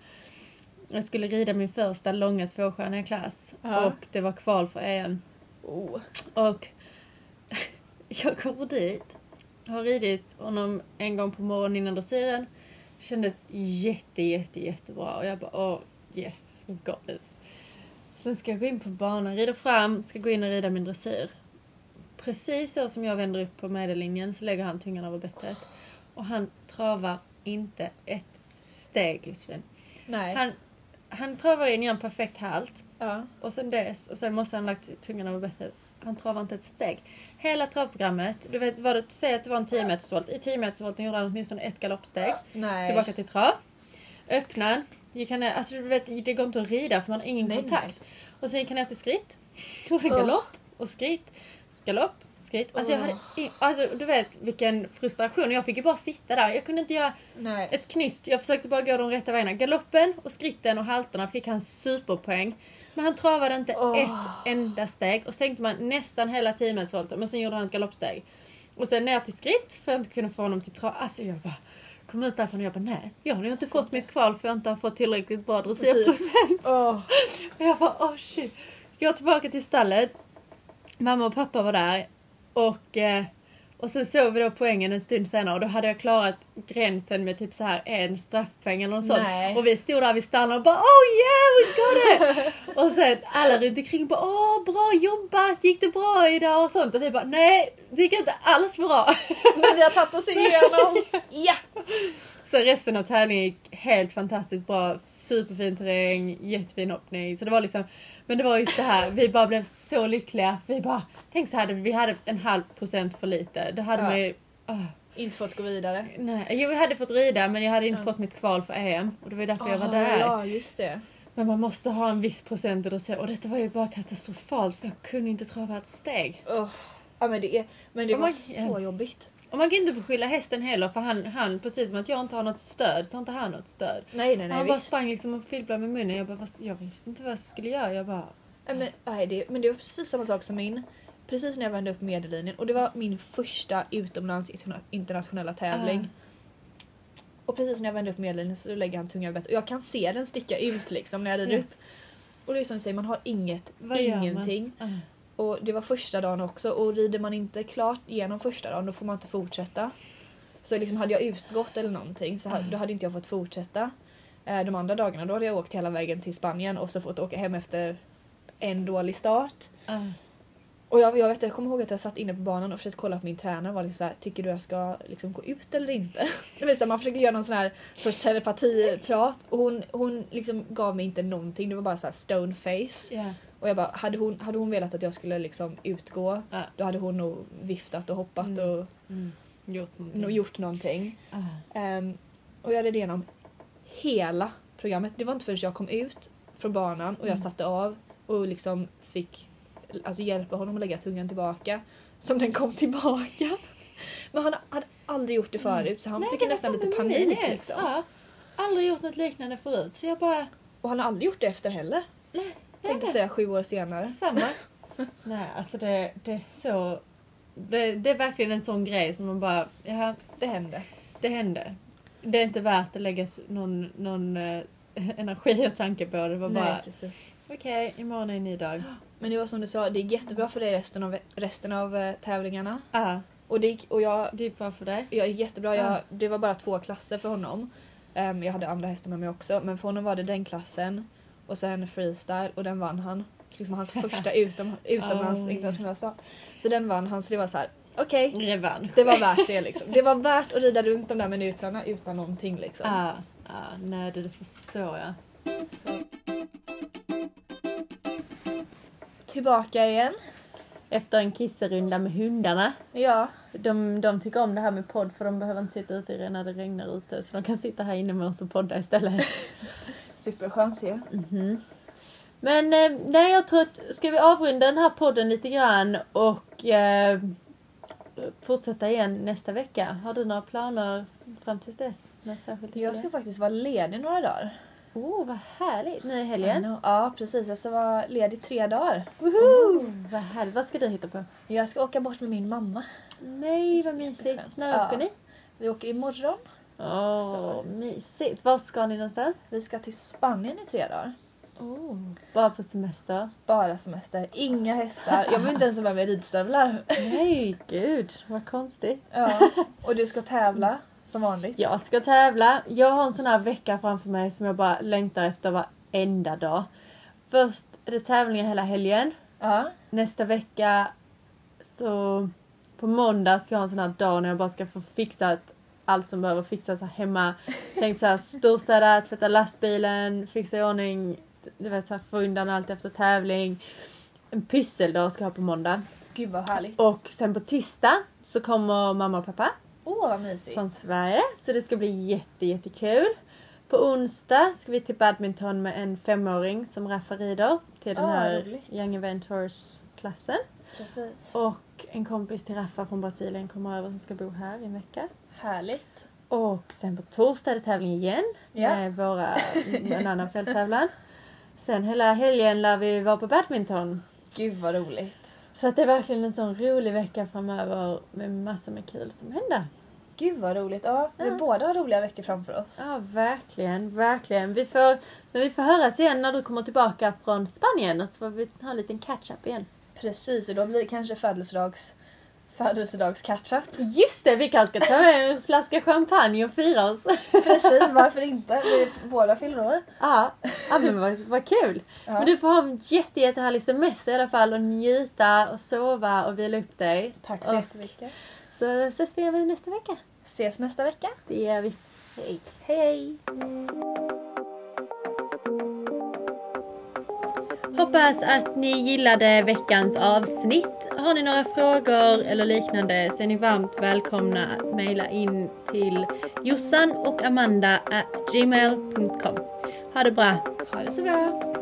Jag skulle rida min första långa tvåstjärniga klass Ja. och det var kval för EM. Oh. Och jag kommer dit, har ridit honom en gång på morgonen innan dressyren. Kändes jätte, jätte, jättebra och jag bara åh yes, we got this. Sen ska jag gå in på banan, rida fram, ska gå in och rida min dressyr. Precis så som jag vänder upp på medellinjen så lägger han tungan över bettet. Och han travar inte ett steg Josefin. Nej. Han, han travar in, gör en perfekt halt. Ja. Och sen dess, och sen måste han lagt tungan över bettet. Han travar inte ett steg. Hela travprogrammet, du vet vad det, säg att det var en 10 metersvolt. I 10 metersvolten gjorde han åtminstone ett galoppsteg. Nej. Tillbaka till trav. Öppnade, gick han ner, alltså du vet det går inte att rida för man har ingen Nej, kontakt. Och sen han ner till skritt. Och sen galopp och skritt. Galopp, skritt. Alltså jag hade, alltså du vet vilken frustration. Jag fick ju bara sitta där. Jag kunde inte göra Nej. ett knyst. Jag försökte bara gå de rätta vägarna. Galoppen och skritten och halterna fick han superpoäng. Men han travade inte Åh. ett enda steg och sänkte man nästan hela 10 metersvolten. Men sen gjorde han ett galoppsteg. Och sen ner till skritt för att inte kunna få honom till trav. Alltså jag bara kom ut därifrån och jag bara nej. Jag har ju inte fått mitt kval för jag inte har fått tillräckligt bra dressyrprocent. Åh. Och jag bara oh shit. Går tillbaka till stallet. Mamma och pappa var där. Och, eh, och sen såg vi då poängen en stund senare och då hade jag klarat gränsen med typ så här en straffpoäng eller något sånt. Nej. Och vi stod där vid stallen och bara oh yeah we got it! och sen alla runt omkring bara åh bra jobbat, gick det bra idag och sånt. Och vi bara nej det gick inte alls bra. Men vi har tagit oss igenom. Ja! Så resten av tävlingen gick helt fantastiskt bra. Superfin terräng, jättefin hoppning. Så det var liksom, men det var just det här, vi bara blev så lyckliga. Vi bara, tänk så hade vi hade en halv procent för lite. Det hade Ja. man ju, ah. Inte fått gå vidare. Nej, jo, jag hade fått rida men jag hade inte Ja. fått mitt kval för EM. Och det var därför jag var Ah, där. Ja, just det. Men man måste ha en viss procent och, då så, och detta var ju bara katastrofalt för jag kunde inte trava ett steg. Oh. Ja, men det, är, men det Oh var så jobbigt. Och man kan inte beskylla hästen heller för han, han precis som att jag inte har något stöd så har inte han något stöd. Nej, nej, nej. han bara visst. sprang liksom och filplade med munnen. Jag, bara, jag visste inte vad jag skulle göra. Jag bara... Men, nej, det, men det var precis samma sak som min. Precis när jag vände upp medellinjen och det var min första utomlands interna- internationella tävling. Och precis när jag vände upp medellinjen så lägger han tungan bettet och jag kan se den sticka ut liksom när jag rider Ja. upp. Och det är som du säger, man har inget, Vad ingenting. Ah. Och det var första dagen också och rider man inte klart igenom första dagen då får man inte fortsätta. Så liksom hade jag utgått eller någonting så hade, då hade inte jag fått fortsätta. Eh, De andra dagarna då hade jag åkt hela vägen till Spanien och så fått åka hem efter en dålig start. Ah. Och jag, jag, vet, jag kommer ihåg att jag satt inne på banan och försökte kolla på min tränare var liksom så här, tycker du jag ska liksom gå ut eller inte? Det vill säga, man försöker göra någon sån här sorts telepatiprat och hon, hon liksom gav mig inte någonting, det var bara så här stone face. Ja. Och jag bara, hade hon, hade hon velat att jag skulle liksom utgå Ja. då hade hon nog viftat och hoppat Mm. och Mm. Gjort någonting. gjort någonting. Ehm, och jag red igenom hela programmet. Det var inte förrän jag kom ut från banan och jag Mm. satte av och liksom fick alltså, hjälpa honom att lägga tungan tillbaka som den kom tillbaka. Men han hade aldrig gjort det förut så han Nej, fick nästan samma lite panik. Liksom. Ja. Aldrig gjort något liknande förut så jag bara... Och han har aldrig gjort det efter heller. Nej, Tänkte nej. säga sju år senare. Samma. Nej, alltså det, det är så... Det, det är verkligen en sån grej som man bara, ja, Det hände. det hände. Det är inte värt att lägga s- någon, någon eh, energi och tanke på det. Det var Nej, bara, precis. okej, imorgon är en ny dag. Men det var som du sa, det gick jättebra för dig resten av, resten av eh, tävlingarna. Ah, Och, det gick, och jag, det gick bra för dig. jag gick jättebra. Jag, Ja. Det var bara två klasser för honom. Ehm, jag hade andra hästar med mig också. Men för honom var det den klassen och sen freestyle och den vann han. Liksom hans första utom, utomlands Oh, internationella start. Så den vann han så det var så här. okej. Revansch. Det var värt det liksom. Det var värt att rida runt de där minuterna utan någonting liksom. Ah, ah, nej, det förstår jag. Så. Tillbaka igen. Efter en kisserunda med hundarna. Ja. De, de tycker om det här med podd för de behöver inte sitta ute när det regnar ute så de kan sitta här inne med oss och podda istället. Superskönt ju. Mhm. Men eh, nej, jag tror att ska vi avrunda den här podden lite grann och eh, fortsätta igen nästa vecka. Har du några planer fram tills dess? Jag ska faktiskt vara ledig några dagar. Oh, vad härligt! Nu i helgen. Ja precis, jag ska vara ledig tre dagar. Woho! Vad härligt. Vad ska du hitta på? Jag ska åka bort med min mamma. Nej, vad mysigt. När Ja. åker ni? Vi åker imorgon. Åh, Så. mysigt. Var ska ni någonstans? Vi ska till Spanien i tre dagar. Oh. Bara på semester? Bara semester, inga hästar. Jag vill inte ens ha med mig ridstövlar. Nej, gud. Vad konstigt. Ja. Och du ska tävla som vanligt. Jag ska tävla. Jag har en sån här vecka framför mig som jag bara längtar efter varenda dag. Först är det tävlingar hela helgen. Ja. Nästa vecka så på måndag ska jag ha en sån här dag när jag bara ska få fixat allt som behöver fixas här hemma. Tänkt såhär storstäda, tvätta lastbilen, fixa i ordning, du vet såhär få undan allt efter tävling. En pysseldag ska jag ha på måndag. Gud vad härligt. Och sen på tisdag så kommer mamma och pappa Åh vad mysigt. från Sverige. Så det ska bli jätte, jättekul. På onsdag ska vi till badminton med en femåring som Raffa rider till den Ah, här roligt. Young Eventors-klassen. Precis. Och en kompis till Raffa från Brasilien kommer över som ska bo här i en vecka. Härligt. Och sen på torsdag är det tävling igen Ja. med våra, en annan fälttävlan. Sen hela helgen lär vi vara på badminton. Gud vad roligt. Så att det är verkligen en sån rolig vecka framöver med massor med kul som händer. Gud vad roligt. Ja, vi Ja. båda har roliga veckor framför oss. Ja, verkligen, verkligen. Vi får, men vi får höras igen när du kommer tillbaka från Spanien och så får vi ha en liten catch-up igen. Precis, och då blir det kanske födelsedags, födelsedags catch-up. Just det, vi kanske ska ta med en flaska champagne och fira oss. Precis, varför inte? Vi båda fyller år. Ja, ja men vad, vad kul. Ja. Men du får ha en jätte, jättehärlig semester i alla fall och njuta och sova och vila upp dig. Tack så Och jättemycket. Så ses vi nästa vecka. Ses nästa vecka. Det gör vi. Hej. Hej hej! Hoppas att ni gillade veckans avsnitt. Har ni några frågor eller liknande så är ni varmt välkomna att mejla in till jossan och amanda at gmail.com. Ha det bra! Ha det så bra!